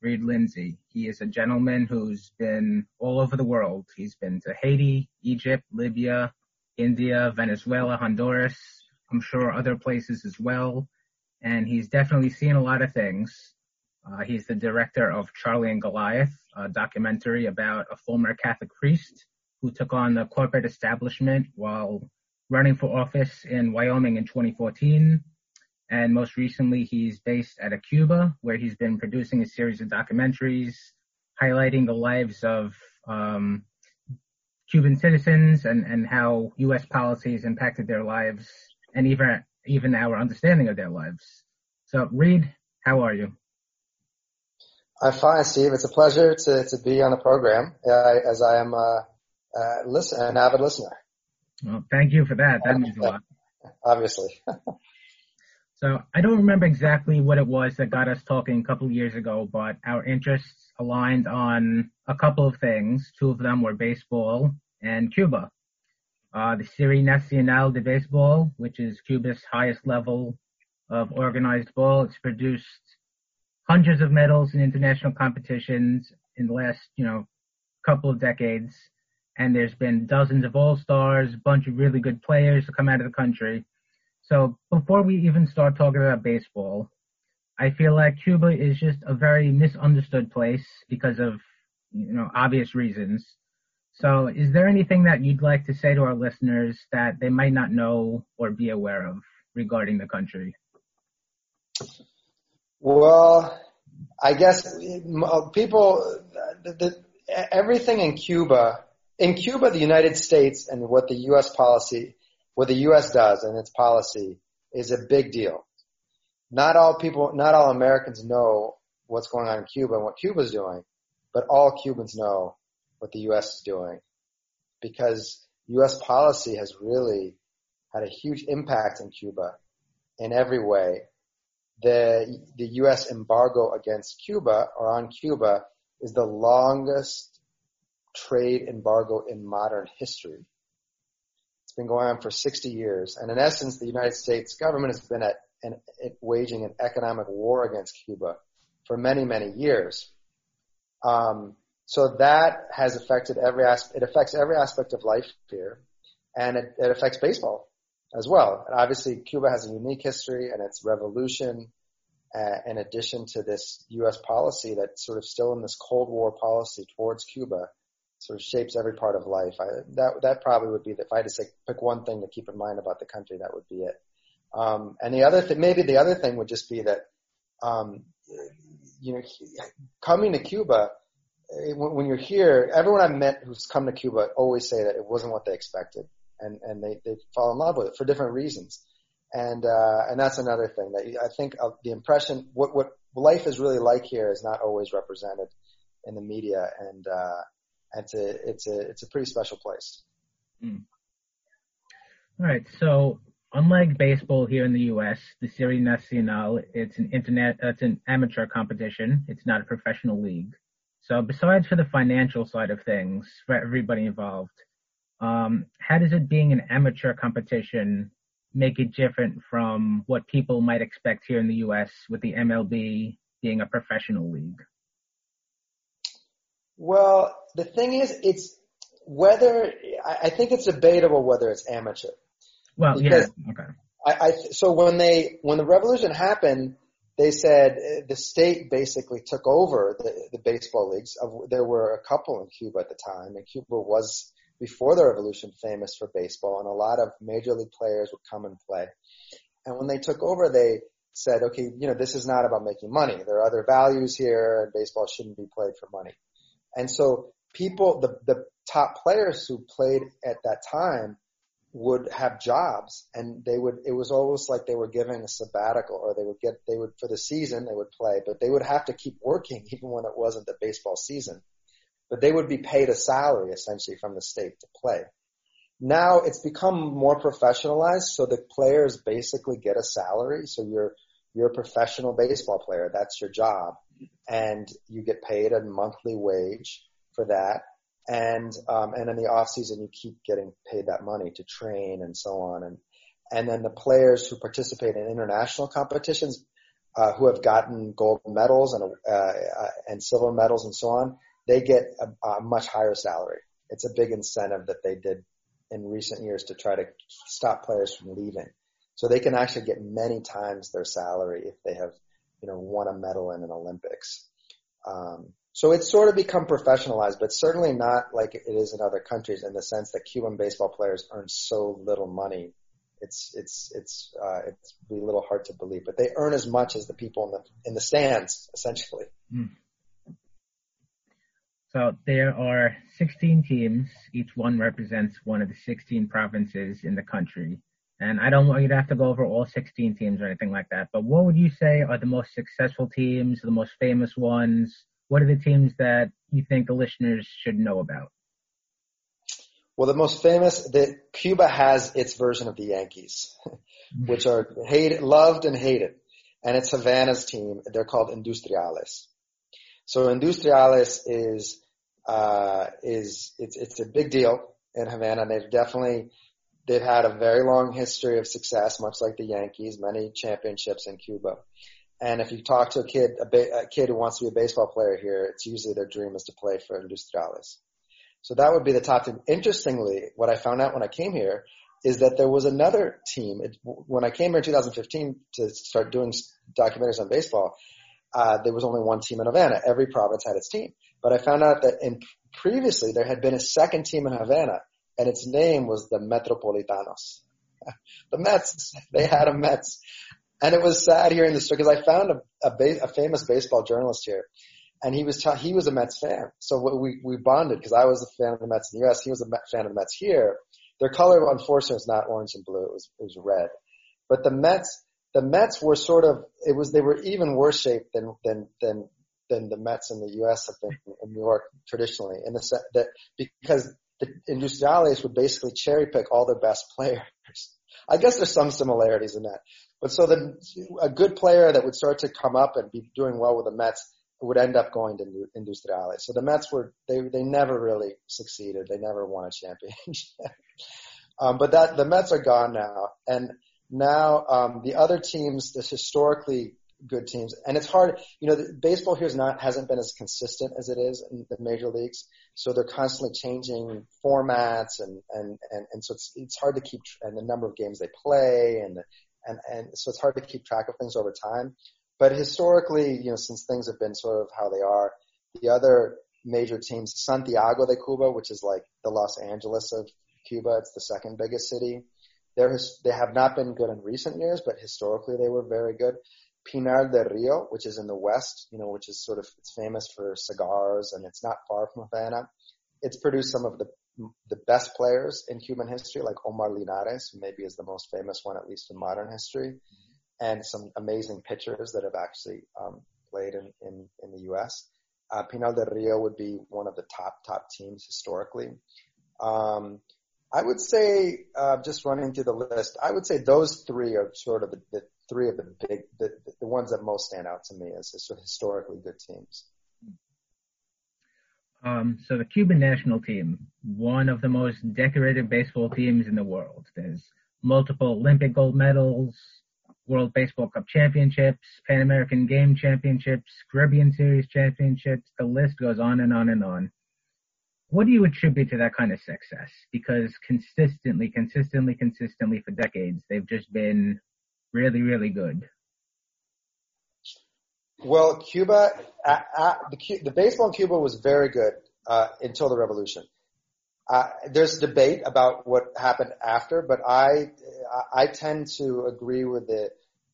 Speaker 1: Reed Lindsay. He is a gentleman who's been all over the world. He's been to Haiti, Egypt, Libya, India, Venezuela, Honduras, I'm sure other places as well. And he's definitely seen a lot of things. Uh, he's the director of Charlie and Goliath, a documentary about a former Catholic priest who took on the corporate establishment while running for office in Wyoming in 2014. And most recently, he's based out of Cuba, where he's been producing a series of documentaries highlighting the lives of um, Cuban citizens and, and how U.S. policies impacted their lives and even even our understanding of their lives. So, Reed, how are you?
Speaker 7: I'm fine, Steve. It's a pleasure to, to be on the program, uh, as I am uh, uh, listen, an avid listener.
Speaker 1: Well, thank you for that. That means a lot.
Speaker 7: Obviously.
Speaker 1: So I don't remember exactly what it was that got us talking a couple of years ago, but our interests aligned on a couple of things. Two of them were baseball and Cuba. Uh, the Serie Nacional de Baseball, which is Cuba's highest level of organized ball, it's produced hundreds of medals in international competitions in the last, you know, couple of decades. And there's been dozens of all-stars, a bunch of really good players to come out of the country. So before we even start talking about baseball, I feel like Cuba is just a very misunderstood place because of, you know, obvious reasons. So is there anything that you'd like to say to our listeners that they might not know or be aware of regarding the country?
Speaker 7: Well, I guess uh, people, the, the, everything in Cuba, in Cuba, the United States and what the U.S. policy, what the U.S. does and its policy is a big deal. Not all people, not all Americans know what's going on in Cuba and what Cuba's doing, but all Cubans know what the U.S. is doing because U.S. policy has really had a huge impact in Cuba in every way. The, the U.S. embargo against Cuba or on Cuba is the longest trade embargo in modern history. Been going on for 60 years. And in essence, the United States government has been at, at waging an economic war against Cuba for many, many years. Um, so that has affected every aspect, it affects every aspect of life here. And it, it affects baseball as well. And obviously Cuba has a unique history and its revolution, uh, in addition to this U.S. policy that's sort of still in this Cold War policy towards Cuba, sort of shapes every part of life. I, that that probably would be the, if I had to say pick one thing to keep in mind about the country, that would be it. Um, and the other thing, maybe the other thing would just be that, um, you know, coming to Cuba, when you're here, everyone I've met who's come to Cuba always say that it wasn't what they expected, and and they they fall in love with it for different reasons, and uh, and that's another thing that I think of the impression what what life is really like here is not always represented in the media, and uh, it's a it's a it's a pretty special place.
Speaker 1: Mm. All right, so unlike baseball here in the U.S., the Serie Nacional, it's an internet, it's an amateur competition. It's not a professional league. So besides for the financial side of things for everybody involved, um, how does it being an amateur competition make it different from what people might expect here in the U.S. with the MLB being a professional league?
Speaker 7: Well, the thing is, it's whether I think it's debatable whether it's amateur.
Speaker 1: Well, yeah, okay.
Speaker 7: I, I so when they when the revolution happened, they said uh, the state basically took over the, the baseball leagues. Of there were a couple in Cuba at the time, and Cuba was before the revolution famous for baseball, and a lot of major league players would come and play. And when they took over, they said, okay, you know, this is not about making money. There are other values here, and baseball shouldn't be played for money. And so people, the, the top players who played at that time would have jobs and they would, it was almost like they were giving a sabbatical or they would get, they would, for the season, they would play, but they would have to keep working even when it wasn't the baseball season. But they would be paid a salary essentially from the state to play. Now it's become more professionalized, so the players basically get a salary. So you're, you're a professional baseball player. That's your job. And you get paid a monthly wage for that and um, and in the off season you keep getting paid that money to train and so on and and then the players who participate in international competitions uh, who have gotten gold medals and uh, and silver medals and so on they get a, a much higher salary it's a big incentive that they did in recent years to try to stop players from leaving so they can actually get many times their salary if they have you know won a medal in an olympics um, so it's sort of become professionalized, but certainly not like it is in other countries in the sense that Cuban baseball players earn so little money. It's it's it's uh, it's a little hard to believe, but they earn as much as the people in the in the stands, essentially.
Speaker 1: Mm. So there are 16 teams. Each one represents one of the 16 provinces in the country. And I don't want you to have to go over all 16 teams or anything like that. But what would you say are the most successful teams, the most famous ones? what are the teams that you think the listeners should know about?
Speaker 7: Well, the most famous, the Cuba has its version of the Yankees, which are hated, loved and hated. And it's Havana's team. They're called Industriales. So Industriales is, uh, is, it's, it's a big deal in Havana. They've definitely, they've had a very long history of success, much like the Yankees, many championships in Cuba. And if you talk to a kid, a, ba- a kid who wants to be a baseball player here, it's usually their dream is to play for Industriales. So that would be the top team. Interestingly, what I found out when I came here is that there was another team. It, when I came here in 2015 to start doing documentaries on baseball, uh, there was only one team in Havana. Every province had its team. But I found out that in previously there had been a second team in Havana, and its name was the Metropolitanos. the Mets. They had a Mets. And it was sad hearing the story because I found a, a, ba- a famous baseball journalist here, and he was ta- he was a Mets fan. So we we bonded because I was a fan of the Mets in the U.S. He was a Met fan of the Mets here. Their color, unfortunately, was not orange and blue. It was it was red. But the Mets the Mets were sort of it was they were even worse shaped than than than than the Mets in the U.S. have been in New York traditionally, in the sense that because the Industriales would basically cherry pick all their best players. I guess there's some similarities in that. But so then a good player that would start to come up and be doing well with the Mets would end up going to Industriales. So the Mets were, they, they never really succeeded. They never won a championship. um, but that, the Mets are gone now. And now, um, the other teams, the historically good teams, and it's hard, you know, the, baseball here is not, hasn't been as consistent as it is in the major leagues. So they're constantly changing formats and, and, and, and so it's, it's hard to keep, and the number of games they play and and and so it's hard to keep track of things over time. But historically, you know, since things have been sort of how they are, the other major teams, Santiago de Cuba, which is like the Los Angeles of Cuba, it's the second biggest city. They're, they have not been good in recent years, but historically they were very good. Pinar del Rio, which is in the west, you know, which is sort of, it's famous for cigars and it's not far from Havana. It's produced some of the the best players in human history, like Omar Linares, who maybe is the most famous one, at least in modern history, and some amazing pitchers that have actually um, played in, in, in the U.S. Uh, Pinar del Rio would be one of the top, top teams historically. Um, I would say, uh, just running through the list, I would say those three are sort of the, the three of the big, the, the ones that most stand out to me as historically good teams.
Speaker 1: Um, so the Cuban national team, one of the most decorated baseball teams in the world. There's multiple Olympic gold medals, World Baseball Cup championships, Pan American Game championships, Caribbean Series championships. The list goes on and on and on. What do you attribute to that kind of success? Because consistently, consistently, consistently for decades, they've just been really, really good.
Speaker 7: Well, Cuba, uh, uh, the, the, baseball in Cuba was very good uh, until the revolution. Uh, there's debate about what happened after, but I I tend to agree with the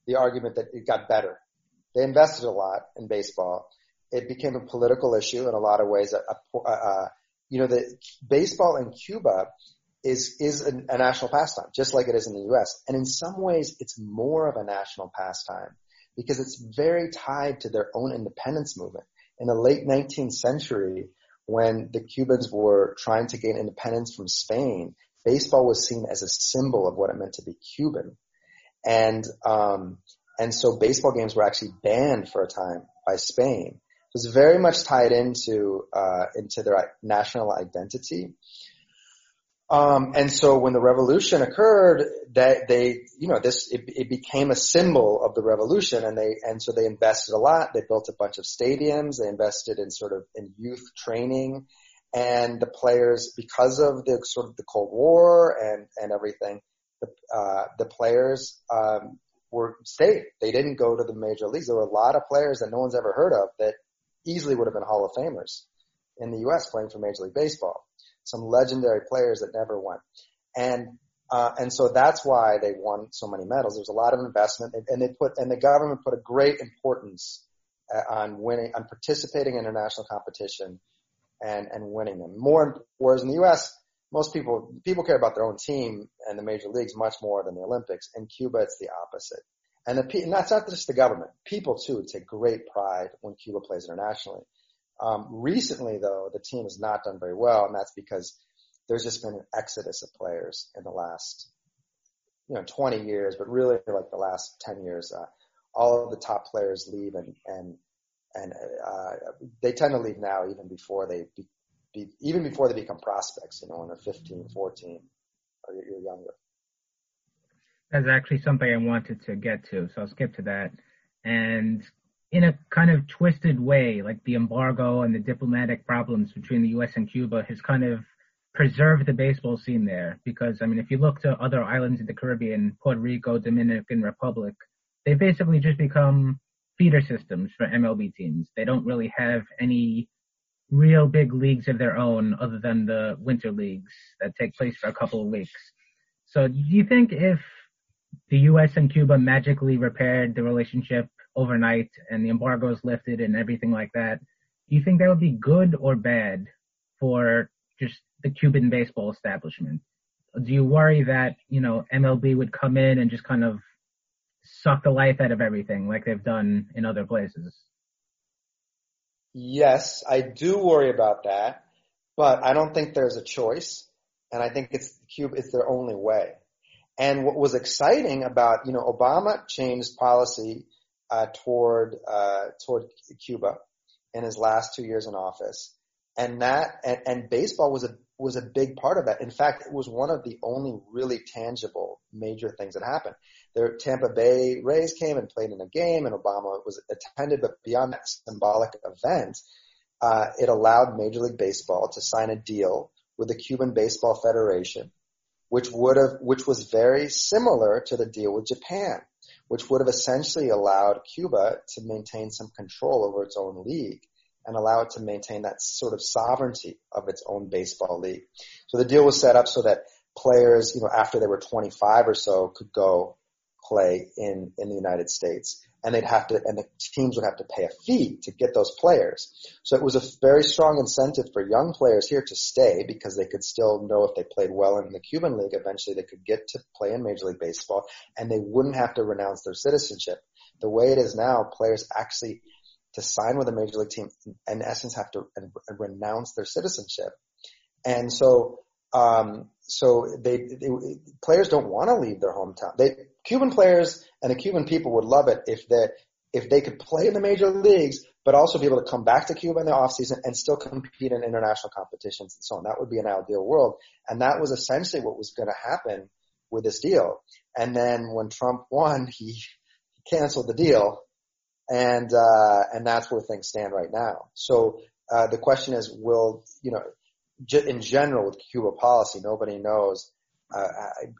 Speaker 7: the argument that it got better. They invested a lot in baseball. It became a political issue in a lot of ways. You know, the baseball in Cuba is is a, a national pastime, just like it is in the U.S. And in some ways, it's more of a national pastime because it's very tied to their own independence movement. In the late 19th century, when the Cubans were trying to gain independence from Spain, baseball was seen as a symbol of what it meant to be Cuban. And, um, and so baseball games were actually banned for a time by Spain. It was very much tied into, uh, into their national identity. Um, and so when the revolution occurred, that they, you know, this, it, it, became a symbol of the revolution and they, and so they invested a lot. They built a bunch of stadiums. They invested in sort of, in youth training and the players, because of the sort of the Cold War and, and everything, the, uh, the players, um, were stayed. They didn't go to the major leagues. There were a lot of players that no one's ever heard of that easily would have been Hall of Famers in the U.S. playing for Major League Baseball some legendary players that never won. And uh, and so that's why they won so many medals. There's a lot of investment, and, they put and the government put a great importance uh, on winning, on participating in international competition, and and winning them. More whereas in the U.S., most people people care about their own team and the major leagues much more than the Olympics. In Cuba, it's the opposite. And the and that's not just the government. People too take great pride when Cuba plays internationally. Um, recently, though, the team has not done very well, and that's because there's just been an exodus of players in the last, you know, 20 years, but really like the last 10 years. Uh, all of the top players leave, and and and uh, they tend to leave now, even before they be, be, even before they become prospects. You know, when they're 15, 14, or you're younger.
Speaker 1: That's actually something I wanted to get to, so I'll skip to that. And in a kind of twisted way, like the embargo and the diplomatic problems between the U.S. and Cuba has kind of preserved the baseball scene there. Because, I mean, if you look to other islands in the Caribbean, Puerto Rico, Dominican Republic, they basically just become feeder systems for MLB teams. They don't really have any real big leagues of their own other than the winter leagues that take place for a couple of weeks. So do you think if the U.S. and Cuba magically repaired the relationship overnight and the embargo is lifted and everything like that, do you think that would be good or bad for just the Cuban baseball establishment? Do you worry that, you know, MLB would come in and just kind of suck the life out of everything like they've done in other places?
Speaker 7: Yes, I do worry about that, but I don't think there's a choice. And I think it's Cuba, it's their only way. And what was exciting about, you know, Obama changed policy uh, toward uh, toward Cuba in his last two years in office, and that and, and baseball was a was a big part of that. In fact, it was one of the only really tangible major things that happened. The Tampa Bay Rays came and played in a game, and Obama was attended. But beyond that symbolic event, uh, it allowed Major League Baseball to sign a deal with the Cuban Baseball Federation, which would have, which was very similar to the deal with Japan which would have essentially allowed Cuba to maintain some control over its own league and allow it to maintain that sort of sovereignty of its own baseball league. So the deal was set up so that players, you know, after they were 25 or so could go play in, in the United States and they'd have to, and the teams would have to pay a fee to get those players. So it was a very strong incentive for young players here to stay because they could still know if they played well in the Cuban League, eventually they could get to play in Major League Baseball and they wouldn't have to renounce their citizenship. The way it is now, players actually to sign with a major league team, in essence, have to renounce their citizenship. And so, um, so they, they players don't want to leave their hometown. They Cuban players and the Cuban people would love it if they if they could play in the major leagues, but also be able to come back to Cuba in the off season and still compete in international competitions and so on. That would be an ideal world, and that was essentially what was going to happen with this deal. And then when Trump won, he canceled the deal, and uh, and that's where things stand right now. So uh, the question is, will you know, in general with Cuba policy, nobody knows. Uh,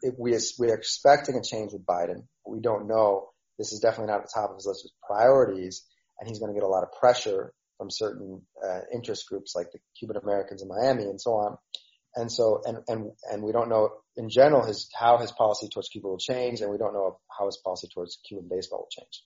Speaker 7: it, we we're expecting a change with Biden. We don't know. This is definitely not at the top of his list of priorities, and he's going to get a lot of pressure from certain uh, interest groups like the Cuban Americans in Miami and so on. And so, and, and, and we don't know in general his, how his policy towards Cuba will change, and we don't know how his policy towards Cuban baseball will change.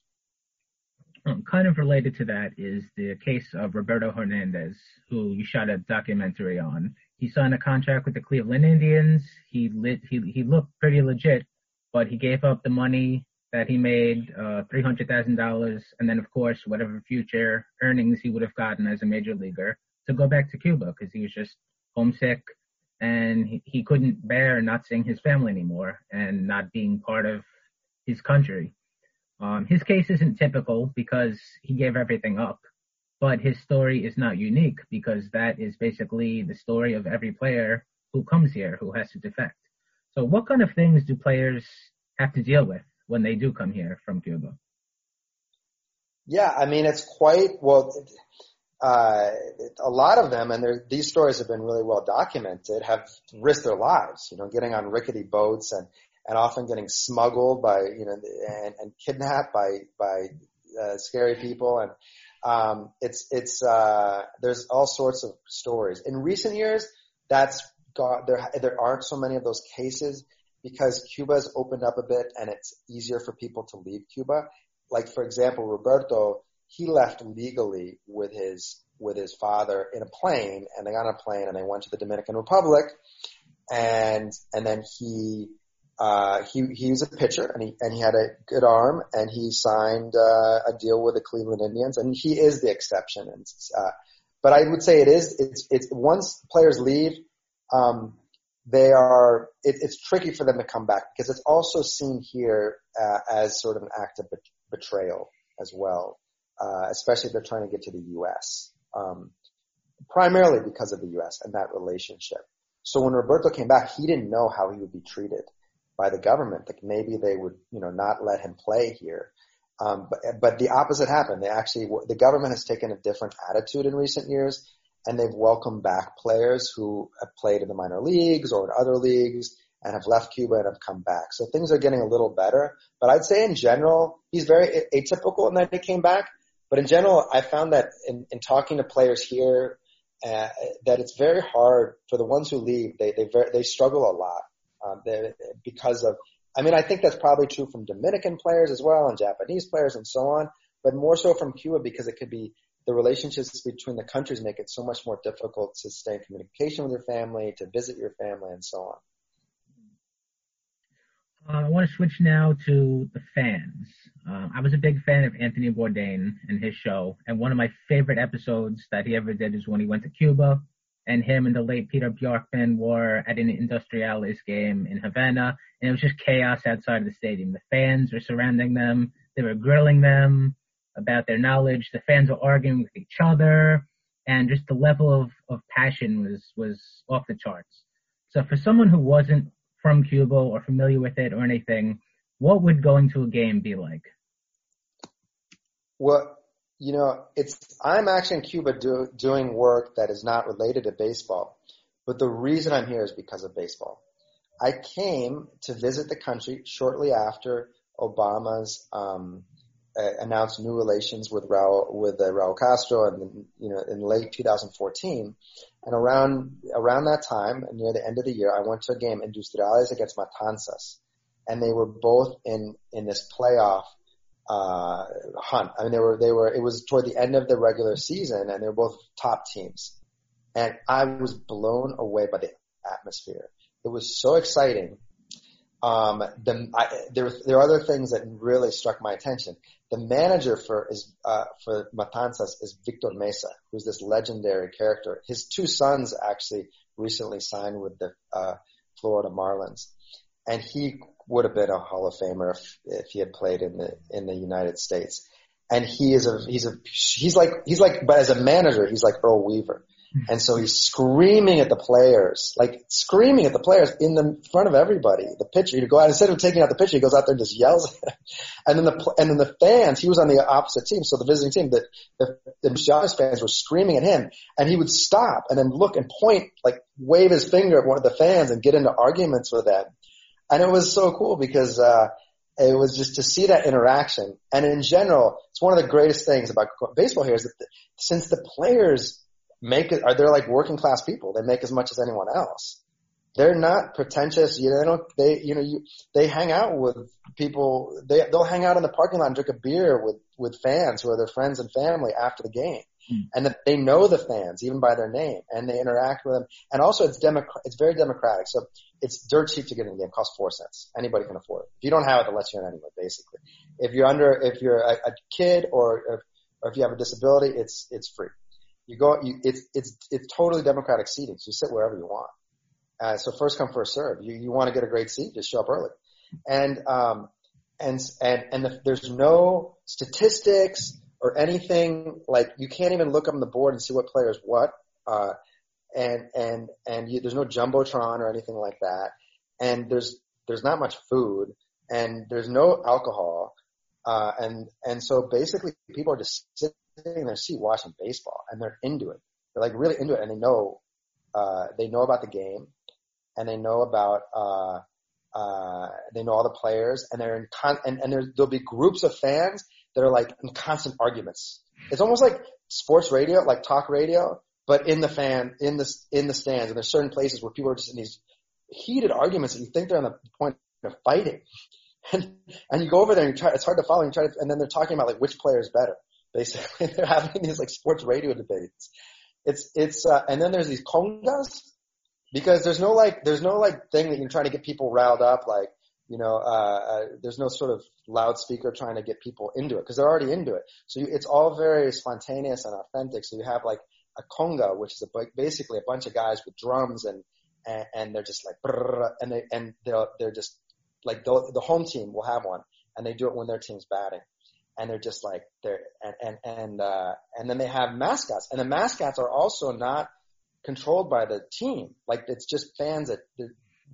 Speaker 1: Um, kind of related to that is the case of Roberto Hernandez, who you shot a documentary on. He signed a contract with the Cleveland Indians. He lit, he, he looked pretty legit, but he gave up the money that he made, uh, $300,000, and then of course, whatever future earnings he would have gotten as a major leaguer to go back to Cuba because he was just homesick and he, he couldn't bear not seeing his family anymore and not being part of his country. Um, his case isn't typical because he gave everything up, but his story is not unique because that is basically the story of every player who comes here who has to defect. So what kind of things do players have to deal with when they do come here from Cuba?
Speaker 7: Yeah, I mean, it's quite, well, uh, a lot of them, and these stories have been really well documented, have risked their lives, you know, getting on rickety boats and, and often getting smuggled by, you know, and, and kidnapped by, by, uh, scary people. And, um, it's, it's, uh, there's all sorts of stories. In recent years, that's got, there, there aren't so many of those cases because Cuba's opened up a bit and it's easier for people to leave Cuba. Like, for example, Roberto, he left legally with his with his father in a plane, and they got on a plane and they went to the Dominican Republic, and and then he uh, he he was a pitcher and he and he had a good arm and he signed uh, a deal with the Cleveland Indians and he is the exception. And uh, but I would say it is it's it's once players leave, um, they are it, it's tricky for them to come back because it's also seen here uh, as sort of an act of betrayal as well uh, especially if they're trying to get to the U.S. Um, primarily because of the U.S. and that relationship. So when Roberto came back, he didn't know how he would be treated by the government. Like maybe they would, you know, not let him play here. Um, but, but the opposite happened. They actually, the government has taken a different attitude in recent years and they've welcomed back players who have played in the minor leagues or in other leagues and have left Cuba and have come back. So things are getting a little better. But I'd say in general, he's very atypical in that he came back. But in general, I found that in, in talking to players here, uh, that it's very hard for the ones who leave. They they very, they struggle a lot um, because of. I mean, I think that's probably true from Dominican players as well and Japanese players and so on, but more so from Cuba because it could be the relationships between the countries make it so much more difficult to stay in communication with your family, to visit your family, and so on.
Speaker 1: Uh, I want to switch now to the fans. Uh, I was a big fan of Anthony Bourdain and his show, and one of my favorite episodes that he ever did is when he went to Cuba, and him and the late Peter Bjarkman were at an Industriales game in Havana, and it was just chaos outside of the stadium. The fans were surrounding them, they were grilling them about their knowledge. The fans were arguing with each other, and just the level of, of passion was was off the charts. So for someone who wasn't from Cuba or familiar with it or anything, what would going to a game be like?
Speaker 7: Well, you know, it's I'm actually in Cuba do, doing work that is not related to baseball, but the reason I'm here is because of baseball. I came to visit the country shortly after Obama's um, uh, announced new relations with Raul with uh, Raul Castro, and you know, in late 2014, and around around that time, near the end of the year, I went to a game Industriales against Matanzas, and they were both in in this playoff uh, hunt. I mean, they were they were it was toward the end of the regular season, and they were both top teams, and I was blown away by the atmosphere. It was so exciting. Um, the, I, there, there are other things that really struck my attention. The manager for is uh, for Matanzas is Victor Mesa, who's this legendary character. His two sons actually recently signed with the uh, Florida Marlins, and he would have been a Hall of Famer if, if he had played in the in the United States. And he is a he's a he's like he's like but as a manager he's like Earl Weaver. Hmm. And so he's screaming at the players, like screaming at the players in the front of everybody. The pitcher, to go out instead of taking out the pitcher, he goes out there and just yells at him. And then the and then the fans, he was on the opposite team, so the visiting team, the the, the Giants fans were screaming at him, and he would stop and then look and point, like wave his finger at one of the fans and get into arguments with them. And it was so cool because uh, it was just to see that interaction. And in general, it's one of the greatest things about baseball here is that since the players make it, are they're like working class people. They make as much as anyone else. They're not pretentious. You know, they don't, they, you know, you, they hang out with people. They, they'll hang out in the parking lot and drink a beer with, with fans who are their friends and family after the game. Mm. And that they know the fans even by their name and they interact with them. And also it's democrat, it's very democratic. So it's dirt cheap to get in the game. It costs four cents. Anybody can afford it. If you don't have it, lets you in anyway, basically. If you're under, if you're a, a kid or, if, or if you have a disability, it's, it's free. You go, you, it's, it's, it's totally democratic seating. So you sit wherever you want. Uh, so first come, first serve. You, you want to get a great seat, just show up early. And, um, and, and, and the, there's no statistics or anything like you can't even look up on the board and see what players what. Uh, and, and, and you, there's no jumbotron or anything like that. And there's, there's not much food and there's no alcohol. Uh, and, and so basically people are just sitting in their seat watching baseball and they're into it. They're like really into it and they know, uh, they know about the game and they know about, uh, uh, they know all the players and they're in con- and, and there'll be groups of fans that are like in constant arguments. It's almost like sports radio, like talk radio, but in the fan, in the, in the stands. And there's certain places where people are just in these heated arguments that you think they're on the point of fighting. And, and you go over there and you try, it's hard to follow and you try to, and then they're talking about like which player is better basically. They're having these like sports radio debates. It's, it's, uh, and then there's these congas because there's no like, there's no like thing that you're trying to get people riled up like, you know, uh, uh, there's no sort of loudspeaker trying to get people into it because they're already into it. So you, it's all very spontaneous and authentic. So you have like a conga, which is a, basically a bunch of guys with drums and, and, and they're just like, and they, and they're, they're just like the, the home team will have one and they do it when their team's batting and they're just like they're and and and uh, and then they have mascots, and the mascots are also not controlled by the team. Like it's just fans that,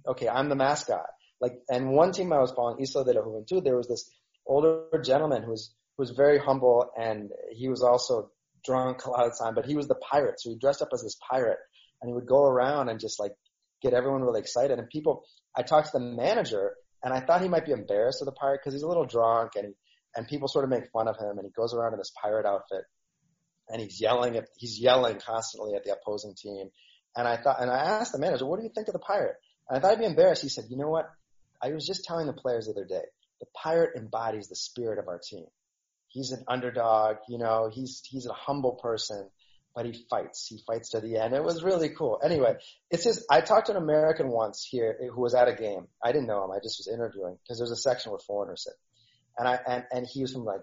Speaker 7: okay, I'm the mascot. Like and one team I was following, Isla de la Juventud, there was this older gentleman who was who was very humble, and he was also drunk a lot of the time, but he was the pirate, so he dressed up as this pirate, and he would go around and just like get everyone really excited. And people, I talked to the manager, and I thought he might be embarrassed of the pirate because he's a little drunk and and people sort of make fun of him and he goes around in this pirate outfit and he's yelling at, he's yelling constantly at the opposing team. And I thought, and I asked the manager, what do you think of the pirate? And I thought I'd be embarrassed. He said, you know what? I was just telling the players the other day, the pirate embodies the spirit of our team. He's an underdog, you know, he's, he's a humble person, but he fights. He fights to the end. It was really cool. Anyway, it's just, I talked to an American once here who was at a game. I didn't know him. I just was interviewing because there's a section where foreigners sit and I and, and he was from like,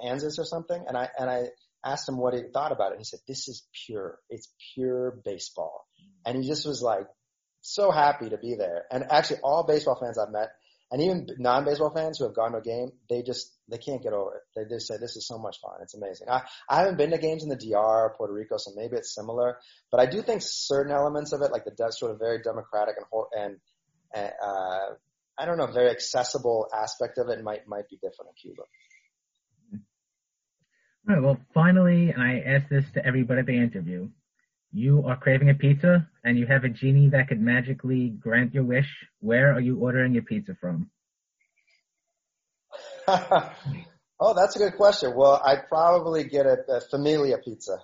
Speaker 7: Kansas or something, and I and I asked him what he thought about it. He said, "This is pure. It's pure baseball," and he just was like so happy to be there. And actually, all baseball fans I've met, and even non-baseball fans who have gone to a game, they just they can't get over it. They just say this is so much fun. It's amazing. I I haven't been to games in the DR, Puerto Rico, so maybe it's similar, but I do think certain elements of it, like the sort of very democratic and and uh, I don't know, very accessible aspect of it might might be different in Cuba.
Speaker 8: All right. Well, finally, and I ask this to everybody at the interview. You are craving a pizza, and you have a genie that could magically grant your wish. Where are you ordering your pizza from?
Speaker 7: oh, that's a good question. Well, I'd probably get a, a Famiglia pizza.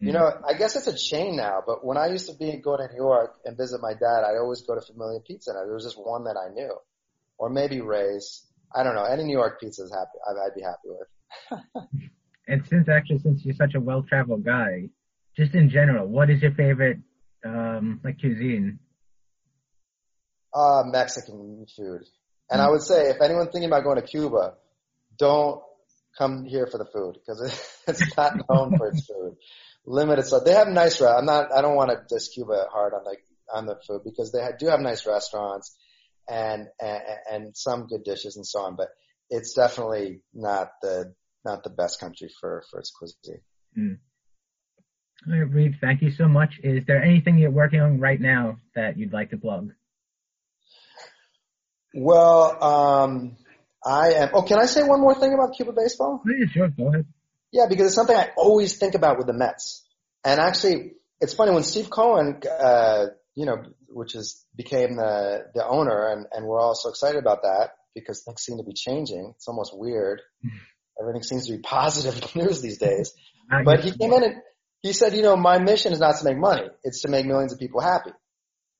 Speaker 7: You mm. know, I guess it's a chain now, but when I used to be go to New York and visit my dad, I always go to Famiglia Pizza. And there was just one that I knew, or maybe Ray's. I don't know. Any New York pizza is happy. I'd be happy with.
Speaker 8: and since actually, since you're such a well-traveled guy, just in general, what is your favorite um like cuisine?
Speaker 7: Uh, Mexican food. And mm I would say, if anyone's thinking about going to Cuba, don't come here for the food because it's not known for its food limited stuff. They have nice route. I'm not. I don't want to diss Cuba hard on like on the food because they do have nice restaurants and, and and some good dishes and so on. But it's definitely not the not the best country for for its cuisine.
Speaker 8: Mm. All right, Reed, thank you so much. Is there anything you're working on right now that you'd like to plug?
Speaker 7: Well, um, I am. Oh, can I say one more thing about Cuba baseball?
Speaker 8: Yeah, sure. Go ahead.
Speaker 7: Yeah, because it's something I always think about with the Mets. And actually, it's funny when Steve Cohen, uh, you know, which is became the the owner, and and we're all so excited about that because things seem to be changing. It's almost weird. Everything seems to be positive news these days. But he came in and he said, you know, my mission is not to make money; it's to make millions of people happy,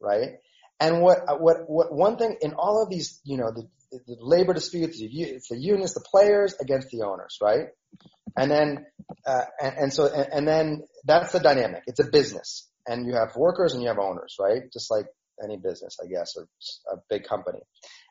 Speaker 7: right? And what what what one thing in all of these, you know, the, the labor disputes, it's the unions, the players against the owners, right? And then, uh, and, and so, and, and then that's the dynamic. It's a business, and you have workers and you have owners, right? Just like any business, I guess, or a big company.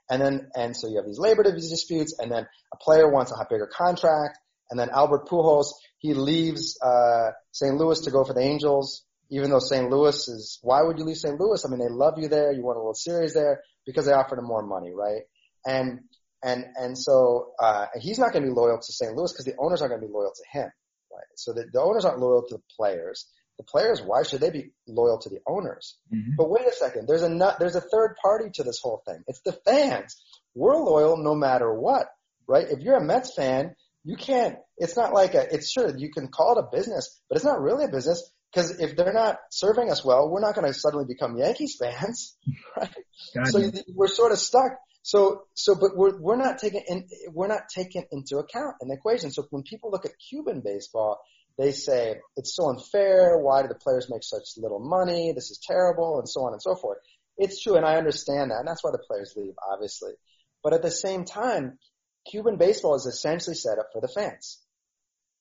Speaker 7: And then, and so you have these labor disputes, and then a player wants a bigger contract, and then Albert Pujols, he leaves uh, St. Louis to go for the Angels, even though St. Louis is, why would you leave St. Louis? I mean, they love you there. You won a World Series there because they offered him more money, right? And and and so uh, he's not going to be loyal to St. Louis because the owners aren't going to be loyal to him, right? So the, the owners aren't loyal to the players. The players, why should they be loyal to the owners?
Speaker 8: Mm-hmm.
Speaker 7: But wait a second, there's a nut, there's a third party to this whole thing. It's the fans. We're loyal no matter what, right? If you're a Mets fan, you can't. It's not like a. It's sure you can call it a business, but it's not really a business because if they're not serving us well, we're not going to suddenly become Yankees fans, right?
Speaker 8: Gotcha.
Speaker 7: So we're sort of stuck. So, so, but we're, we're not taking in, we're not taking into account an equation. So when people look at Cuban baseball, they say it's so unfair. Why do the players make such little money? This is terrible and so on and so forth. It's true. And I understand that. And that's why the players leave, obviously. But at the same time, Cuban baseball is essentially set up for the fans.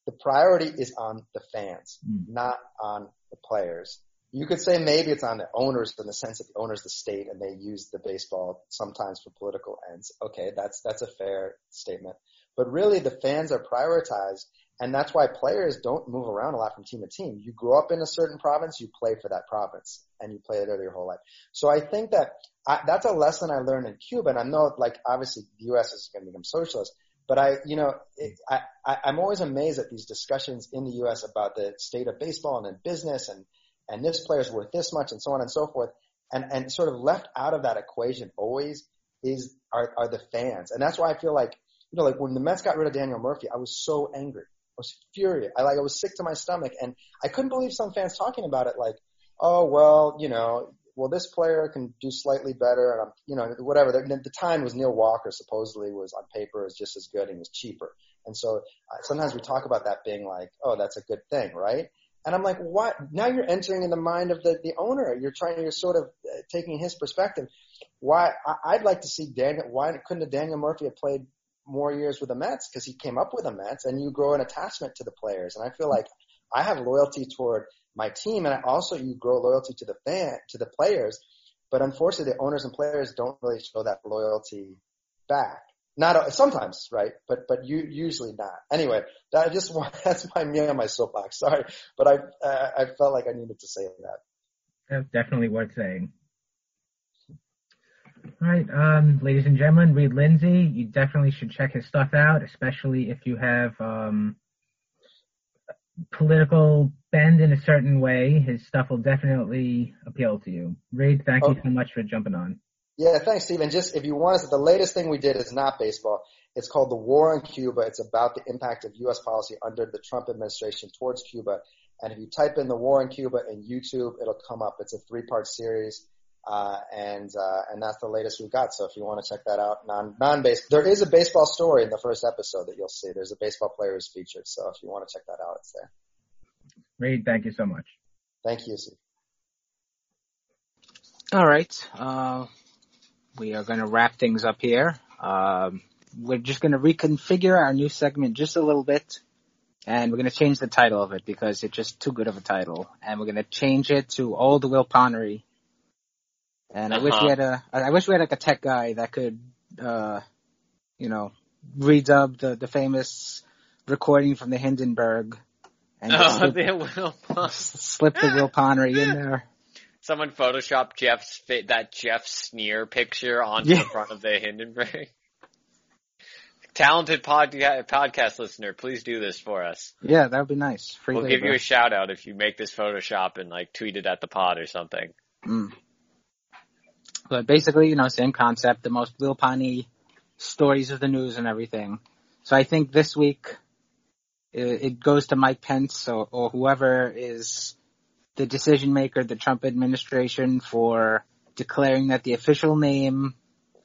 Speaker 7: The priority is on the fans,
Speaker 8: mm.
Speaker 7: not on the players. You could say maybe it's on the owners in the sense that the owners the state and they use the baseball sometimes for political ends. Okay, that's that's a fair statement. But really the fans are prioritized and that's why players don't move around a lot from team to team. You grow up in a certain province, you play for that province and you play it there your whole life. So I think that I, that's a lesson I learned in Cuba and I know like obviously the US is going to become socialist, but I, you know, it, I, I, I'm always amazed at these discussions in the U.S. about the state of baseball and in business and and this player's worth this much and so on and so forth. And, and sort of left out of that equation always is, are, are the fans. And that's why I feel like, you know, like when the Mets got rid of Daniel Murphy, I was so angry. I was furious. I like, I was sick to my stomach and I couldn't believe some fans talking about it like, oh, well, you know, well, this player can do slightly better and I'm, you know, whatever. The, the time was Neil Walker supposedly was on paper was just as good and was cheaper. And so uh, sometimes we talk about that being like, oh, that's a good thing, right? And I'm like, what? Now you're entering in the mind of the, the owner. You're trying, you're sort of uh, taking his perspective. Why, I, I'd like to see Daniel, why couldn't Daniel Murphy have played more years with the Mets? Cause he came up with the Mets and you grow an attachment to the players. And I feel like I have loyalty toward my team and I also, you grow loyalty to the fan, to the players. But unfortunately, the owners and players don't really show that loyalty back. Not sometimes, right? But but you usually not. Anyway, that I just that's my me on my soapbox. Sorry, but I uh, I felt like I needed to say that.
Speaker 8: That's definitely worth saying. All right, um, ladies and gentlemen, Reed Lindsay, you definitely should check his stuff out, especially if you have um, political bend in a certain way. His stuff will definitely appeal to you. Reed, thank okay. you so much for jumping on.
Speaker 7: Yeah, thanks, Steve. And just if you want us, the latest thing we did is not baseball. It's called The War on Cuba. It's about the impact of U.S. policy under the Trump administration towards Cuba. And if you type in The War on Cuba in YouTube, it'll come up. It's a three-part series. Uh, and, uh, and that's the latest we've got. So if you want to check that out, non, non-base, there is a baseball story in the first episode that you'll see. There's a baseball player who's featured. So if you want to check that out, it's there.
Speaker 8: Reed, thank you so much.
Speaker 7: Thank you, Steve.
Speaker 1: All right. Uh, we are going to wrap things up here. Um, we're just going to reconfigure our new segment just a little bit, and we're going to change the title of it because it's just too good of a title. And we're going to change it to Old Will Ponnery. And uh-huh. I wish we had a, I wish we had like a tech guy that could, uh, you know, redub the the famous recording from the Hindenburg.
Speaker 5: And oh, slip, the Will
Speaker 1: slip the Will Ponnery in there.
Speaker 5: someone photoshopped Jeff's fit that Jeff sneer picture onto
Speaker 1: Yeah.
Speaker 5: the front of the Hindenburg. Talented podca- podcast listener, please do this for us.
Speaker 1: Yeah, that would be nice. Free
Speaker 5: We'll give you a shout out if you make this Photoshop and like tweet it at the pod or something.
Speaker 1: Mm. But basically, you know, same concept, the most Lil Pani stories of the news and everything. So I think this week it, it goes to Mike Pence or, or whoever is the decision maker, the Trump administration for declaring that the official name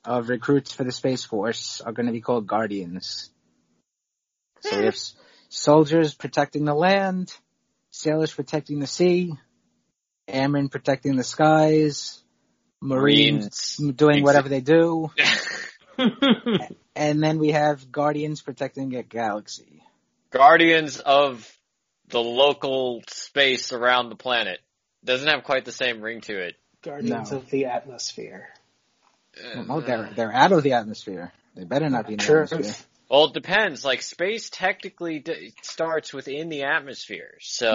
Speaker 1: of recruits for the Space Force are going to be called Guardians. So we have soldiers protecting the land, sailors protecting the sea, airmen protecting the skies, marines doing whatever they do, and then we have guardians protecting a galaxy.
Speaker 5: Guardians of the local space around the planet. Doesn't have quite the same ring to it.
Speaker 4: Guardians
Speaker 1: No.
Speaker 4: of the Atmosphere.
Speaker 1: Well, no, they're they're out of the atmosphere. They better not be in the
Speaker 4: Sure.
Speaker 1: atmosphere.
Speaker 5: Well, it depends. Like space technically d- starts within the atmosphere, so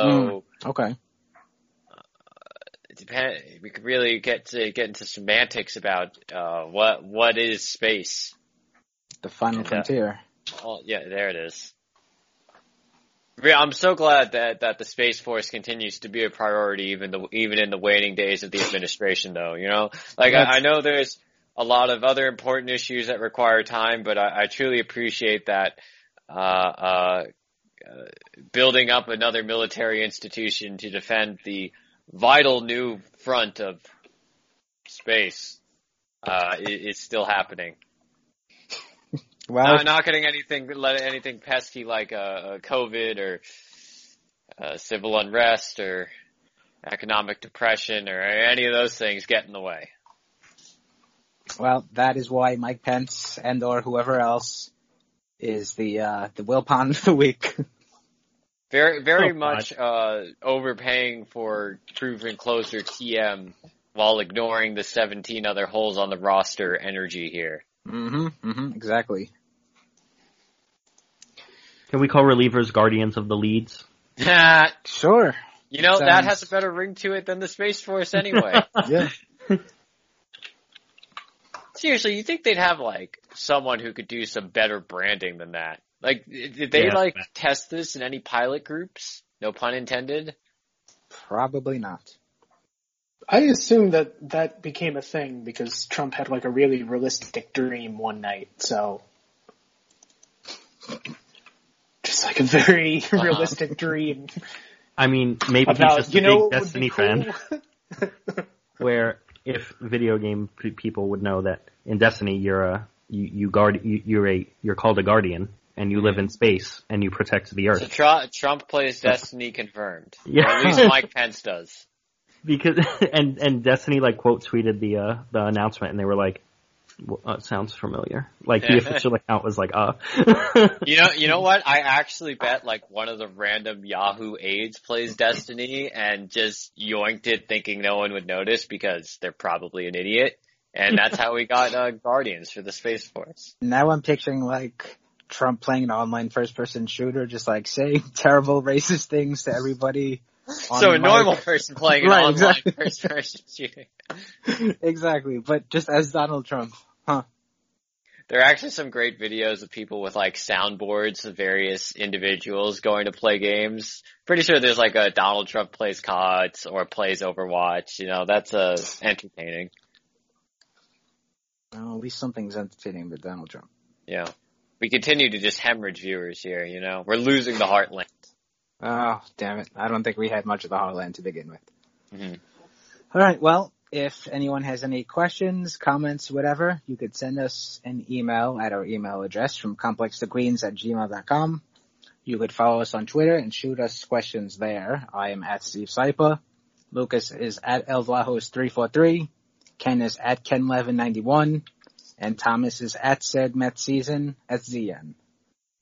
Speaker 1: Mm, okay.
Speaker 5: Depend. We could really get to get into semantics about uh, what what is space.
Speaker 1: The final
Speaker 5: Yeah.
Speaker 1: frontier.
Speaker 5: Oh, yeah, there it is. I'm so glad that that the space force continues to be a priority, even the even in the waning days of the administration. Though, you know, like I, I know there's a lot of other important issues that require time, but I, I truly appreciate that uh, uh, uh, building up another military institution to defend the vital new front of space uh, is still happening.
Speaker 1: Well,
Speaker 5: Not, not getting anything, let anything pesky like uh, uh, COVID or uh, civil unrest or economic depression or any of those things get in the way.
Speaker 1: well, that is why Mike Pence and or whoever else is the uh the Wilpon of the week.
Speaker 5: Very, very
Speaker 1: Oh,
Speaker 5: much uh, overpaying for proven closer TM while ignoring the 17 other holes on the roster energy here.
Speaker 1: Mm-hmm, mm-hmm, exactly.
Speaker 3: Can we call relievers guardians of the leads?
Speaker 1: sure.
Speaker 5: You know, that has a better ring to it than the Space Force anyway.
Speaker 1: yeah.
Speaker 5: Seriously, you think they'd have like someone who could do some better branding than that? Like, did they
Speaker 3: Yeah.
Speaker 5: like test this in any pilot groups? No pun intended.
Speaker 1: Probably not.
Speaker 4: I assume that that became a thing because Trump had like a really realistic dream one night, so. Just like a very
Speaker 5: Uh-huh.
Speaker 4: realistic dream.
Speaker 3: I mean, maybe he's
Speaker 4: About,
Speaker 3: just
Speaker 4: you
Speaker 3: a
Speaker 4: know
Speaker 3: big
Speaker 4: what would be
Speaker 3: Destiny
Speaker 4: cool?
Speaker 3: fan. Where if video game p- people would know that in Destiny you're a you, you guard you, you're a you're called a guardian and you live in space and you protect the
Speaker 5: So
Speaker 3: earth
Speaker 5: Trump, Trump plays Destiny confirmed.
Speaker 3: Yeah.
Speaker 5: Or at least Mike Pence does.
Speaker 3: because and and Destiny like quote tweeted the uh the announcement and they were like well, uh, sounds familiar like the official account was like uh
Speaker 5: You know, you know what? I actually bet like one of the random Yahoo aides plays Destiny and just yoinked it thinking no one would notice because they're probably an idiot. And that's how we got uh, Guardians for the Space Force.
Speaker 1: Now I'm picturing like Trump playing an online first person shooter, just like saying terrible racist things to everybody.
Speaker 5: So a normal person playing an
Speaker 1: Right,
Speaker 5: online
Speaker 1: exactly.
Speaker 5: first person shooter.
Speaker 1: exactly, but just as Donald Trump. Huh.
Speaker 5: There are actually some great videos of people with like soundboards of various individuals going to play games. Pretty sure there's like a Donald Trump plays CODs or plays Overwatch. You know, that's uh, entertaining.
Speaker 1: Well, at least something's entertaining with Donald Trump.
Speaker 5: Yeah. We continue to just hemorrhage viewers here, you know? We're losing the heartland.
Speaker 1: Oh, damn it. I don't think we had much of the Heartland to begin with.
Speaker 5: hmm
Speaker 1: All right. Well, if anyone has any questions, comments, whatever, you could send us an email at our email address from complextoqueens at gmail.com. You could follow us on Twitter and shoot us questions there. I am at Steve Sypa. Lucas is at Elvlajos343. Ken is at KenLevin91. And Thomas is at said season at ZN.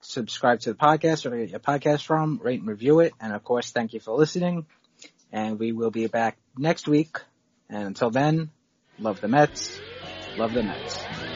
Speaker 1: Subscribe to the podcast, you get your podcast from, rate and review it. And of course, thank you for listening. And we will be back next week. And until then, love the Mets. Love the Mets.